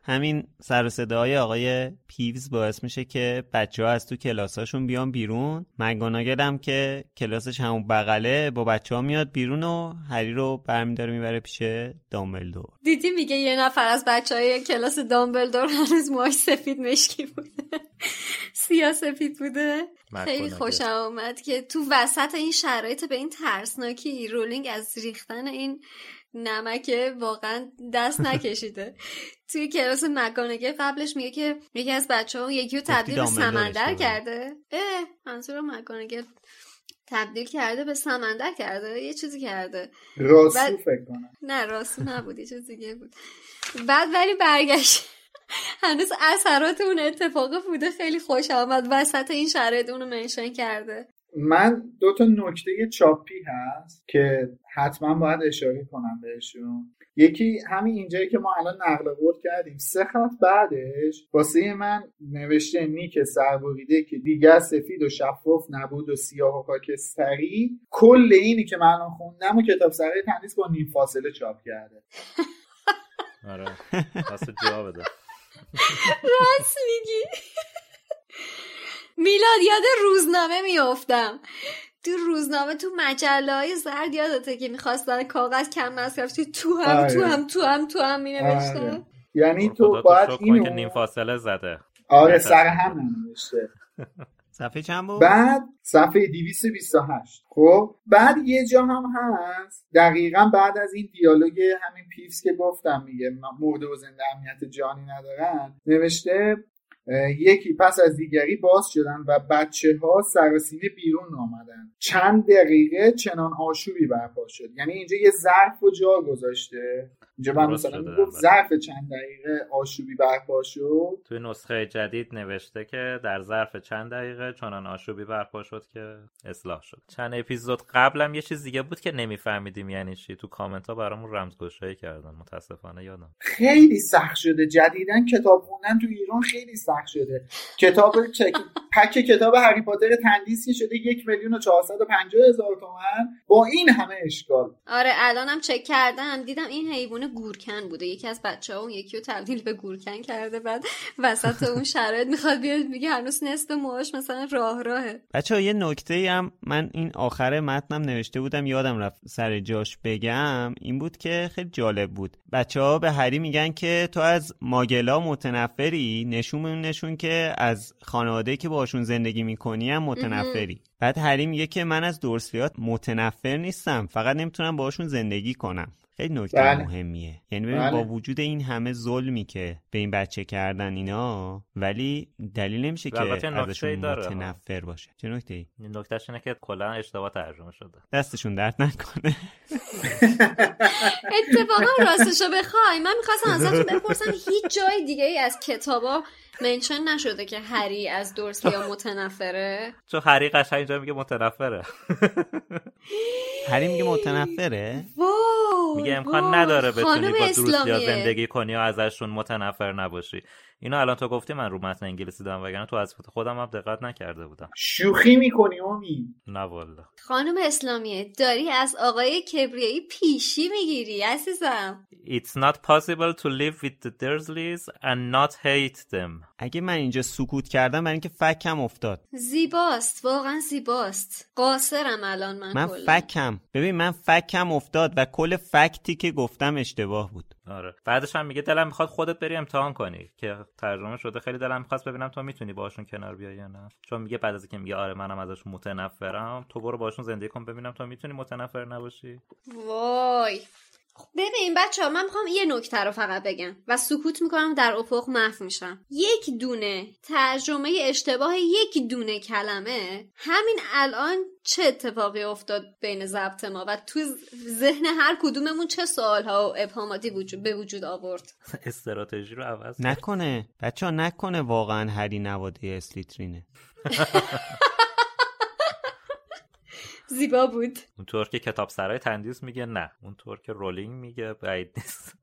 همین سر صدای آقای پیوز باعث میشه که بچه ها از تو کلاساشون بیان بیرون. مگاناگل که کلاسش همون بغله با بچه ها میاد بیرون و هری رو برمیداره می‌بره پیش دامبلدور. دیدی میگه یه نفر از بچه های کلاس دامبلدور هنوز موهاش سفید مشکی بوده. سیاه سفید بوده خیلی خوشم آمد که تو وسط این شرایط به این ترسناکی رولینگ از ریختن این نمکه واقعا دست نکشیده. توی کلاس مکانگه قبلش میگه که یکی از بچه ها یکی رو تبدیل به سمندر کرده. اه منظور مکانگه تبدیل کرده به سمندر کرده. یه چیزی کرده. راسو فکر کنم. نه راسو نبود یه چیز دیگه بود. بعد ولی برگشت. هنوز اثرات اون اتفاق بوده خیلی خوش آمد. وسط این شرایط اونو منشن کرده. من دو تا نکته چاپی هست که حتما باید اشاره کنم بهشون. یکی همین اینجایی که ما الان نقل قول کردیم. سه خط بعدش واسه من نوشته نیک سربریده که دیگر سفید و شفاف نبود و سیاه و خاکستری. کل اینی که من الان خوندم و کتاب سرای تندیس با نیم فاصله چاپ کرده. آره. جواب بده. راست میگی. میلاد یاد روزنامه میافتم. تو روزنامه تو مجله های زرد یادته که می‌خواستن کاغذ کم مصرف تو هم تو هم تو هم تو هم مینوشتن. یعنی تو باید اینو نیم فاصله زده. آره سر هم ننوشته صفحه چند بود؟ بعد صفحه 228 خب؟ بعد یه جا هم هست. دقیقا بعد از این دیالوگ همین پیفس که گفتم میگه مرده و زنده امنیت جانی ندارن. نوشته یکی پس از دیگری باز شدن و بچه ها سراسیمه بیرون آمدن. چند دقیقه چنان آشوبی برپا شد. یعنی اینجا یه ظرف و جا گذاشته. اینجا من مثلا گفت ظرف چند دقیقه آشوبی برپا شد. توی نسخه جدید نوشته که در ظرف چند دقیقه چنان آشوبی برپا شد که اصلاح شد. چند اپیزود قبلم یه چیز دیگه بود که نمیفهمیدیم یعنی چی. تو کامنت ها برامون رمزگشایی کردن متاسفانه یادم. خیلی سخت شده. جدیدن کتاب خوندن تو ایران خیلی سخت شده. کتاب پک کتاب هری پاتر تندیسی شده یک میلیون و پنجاه هزار تومن. با این همه اشکال. آره الانم چک کردم دیدم این حیوان گورکن بوده. یکی از بچه ها اون یکی رو تبدیل به گورکن کرده بعد وسط اون شرایط می‌خواد بیاد میگه هنوز نصف موهاش مثلا راه راهه. بچه ها یه نکته هم من این آخر متنم نوشته بودم یادم رفت سر جاش بگم این بود که خیلی جالب بود. بچه ها به هری میگن که تو از ماگلا متنفری؟ نشون نشون که از خانواده که باشون زندگی می‌کنی هم متنفری. بعد هری میگه که من از دورسلیات متنفر نیستم فقط نمی‌تونم باشون زندگی کنم. خیلی نکته بله. مهمیه یعنی ببین بله. با وجود این همه ظلمی که به این بچه کردن اینا ولی دلیل نمیشه که ازشون. متنفر باشه چه نکته ای این نکتهش اینه که کلا اشتباه ترجمه شده دستشون درد نکنه اتفاقا راستشو بخوای من می‌خواستم ازتون بپرسم هیچ جای دیگه ای از کتابا منشن نشده که هری از دورسلیا متنفره چون هری قشنگ اینجا میگه متنفره هری میگه متنفره واو میگه امکان. نداره بتونی با اسلامیه. زندگی کنی و ازشون متنفر نباشی اینو الان تو گفتی من رو متن انگلیسی دارم وگرنه تو از خودم هم دقت نکرده بودم. شوخی می‌کنی امید نه والا خانم اسلامیه داری از آقای کبریایی پیشی می‌گیری عزیزم. It's not possible to live with the Dursleys and not hate them. اگه من اینجا سکوت کردم برای اینکه فکم افتاد. زیباست واقعا زیباست. قاصرم الان من, من کلا. فکم. ببین من فکم افتاد و کل فکتی که گفتم اشتباه بود. آره. بعدش هم میگه دلم می‌خواد خودت بری امتحان کنی. که ترجمه شده. خیلی دلم می‌خواست ببینم تو می‌تونی باشون کنار بیای یا نه. چون میگه بعد از اینکه میگه آره منم ازشون متنفرم تو برو باشون زندگی کن ببینم تو می‌تونی متنفر نباشی. وای. ببین بچه ها من می‌خوام یه نکته رو فقط بگم و سکوت می‌کنم در افق محو میشم. یک دونه ترجمه اشتباه یک دونه کلمه همین الان چه اتفاقی افتاد بین ضبط ما و تو ذهن هر کدوممون چه سوالها و ابهاماتی وجود به وجود آورد؟ استراتژی رو عوض کن. نکنه. بچه ها نکنه واقعا هری نواده اسلیترینه زیبا بود. اونطور که کتاب سرای تندیس میگه نه. اونطور که رولینگ میگه بعید نیست.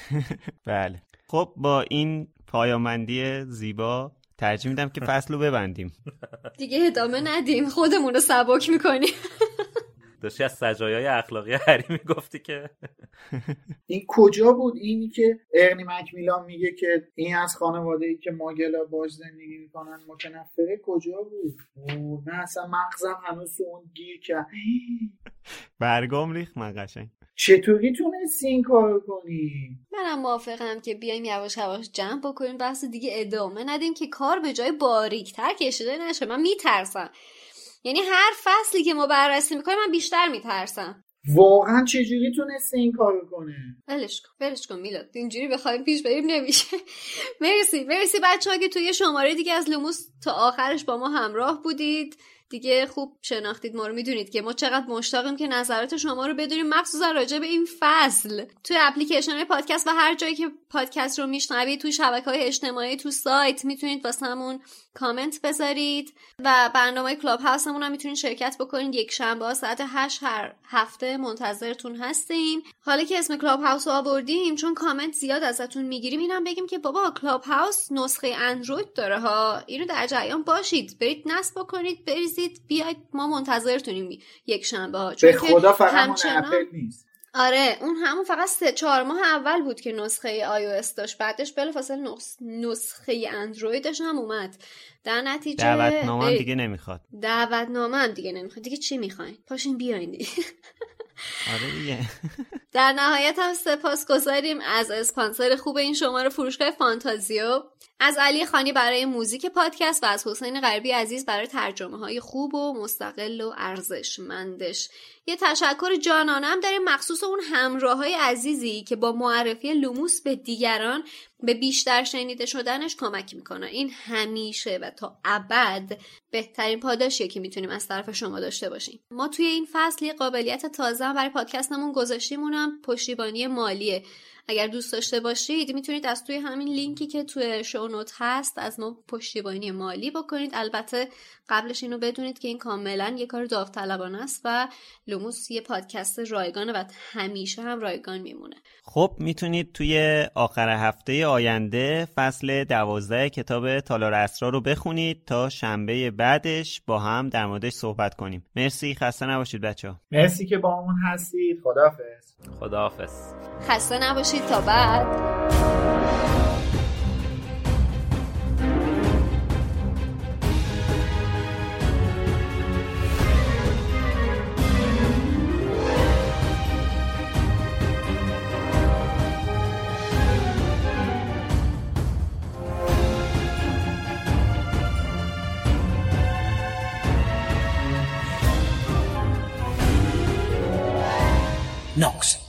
بله. خب با این پایامندی زیبا ترجیح میدم که فصل رو ببندیم. دیگه ادامه ندیم. خودمون رو سبک می‌کنیم. داشتی از سجایای اخلاقی هری می‌گفتی که. این کجا بود؟ اینی که ارنی مکمیلان میگه که این از خانواده ای که ماگلا باش زندگی می‌کنن متنفره کجا بود؟ اوه، نه اصلا مغزم هنوز تو اون گیر کرد. برگام ریخ من قشنگ. چطوری تونستی این کار کنی؟ منم موافقم که بیایم یواش یواش جمع بکنیم بحث دیگه ادامه ندیم که کار به جای باریکتر کشیده نشه. من میترسم. یعنی هر فصلی که ما بررسی می‌کنیم من بیشتر میترسم. واقعا چجوری تونسته این کار کنه؟ ولش کن ولش کن میلاد. اینجوری بخوایم پیش بریم نمیشه. مرسی مرسی بچه ها که توی شماره دیگه از لوموس تا آخرش با ما همراه بودید. دیگه خوب شناختید ما رو می‌دونید که ما چقدر مشتاقیم که نظرات شما رو بدونیم. مخصوصا راجع به این فصل توی اپلیکیشن پادکست و هر جایی که پادکست رو میشنوید توی شبکه های اجتماعی تو سایت می‌تونید واسه همون کامنت بذارید و برنامه کلاب هاوسمون هم می‌تونید شرکت بکنید. یک شنبه ساعت 8 هر هفته منتظرتون هستیم. حالا که اسم کلاب هاوس رو آوردیم چون کامنت زیاد ازتون می‌گیریم اینم بگیم که بابا کلاب هاوس نسخه اندروید داره ها. اینو در جریان باشید. برید نصب بکنید بریزید بیاید ما منتظرتونیم یک شنبه ها. به خدا فقط همچنان- اپل نیست. آره اون همون فقط سه چهار ماه اول بود که نسخه iOS داشت. بعدش بلافاصله نس... نسخه اندرویدش هم اومد. در نتیجه دعوتنامه. دیگه نمی‌خواد. دعوتنامه هم دیگه نمی‌خواد. دیگه چی می‌خواین؟ پاشین بیاین. آره دیگه. در نهایت هم سپاس گذاریم از اسپانسر خوب این شماره فروشگاه فانتازیو. از علی خانی برای موزیک پادکست و از حسین غربی عزیز برای ترجمه های خوب و مستقل و ارزشمندش. یه تشکر جانانم داریم مخصوص اون همراه های عزیزی که با معرفی لوموس به دیگران به بیشتر شنیده شدنش کمک می‌کنه. این همیشه و تا ابد بهترین پاداشیه که می‌تونیم از طرف شما داشته باشیم. ما توی این فصل یه قابلیت تازه هم برای پادکستمون گذاشتیم اونم پشتیبانی مالیه. اگر دوست داشته باشید می‌تونید از توی همین لینکی که توی شونوت هست از ما پشتیبانی مالی بکنید. البته قبلش اینو بدونید که این کاملا یه کار داوطلبانه است و لوموس یه پادکست رایگانه و همیشه هم رایگان میمونه. خب می‌تونید توی آخر هفته آینده فصل دوازده کتاب تالار اسرار رو بخونید تا شنبه بعدش با هم در موردش صحبت کنیم. مرسی. خسته نباشید بچه ها مرسی که با همون هستید. خدافظ خداحافظ. خسته نباشید. باشی تا بعد Knox.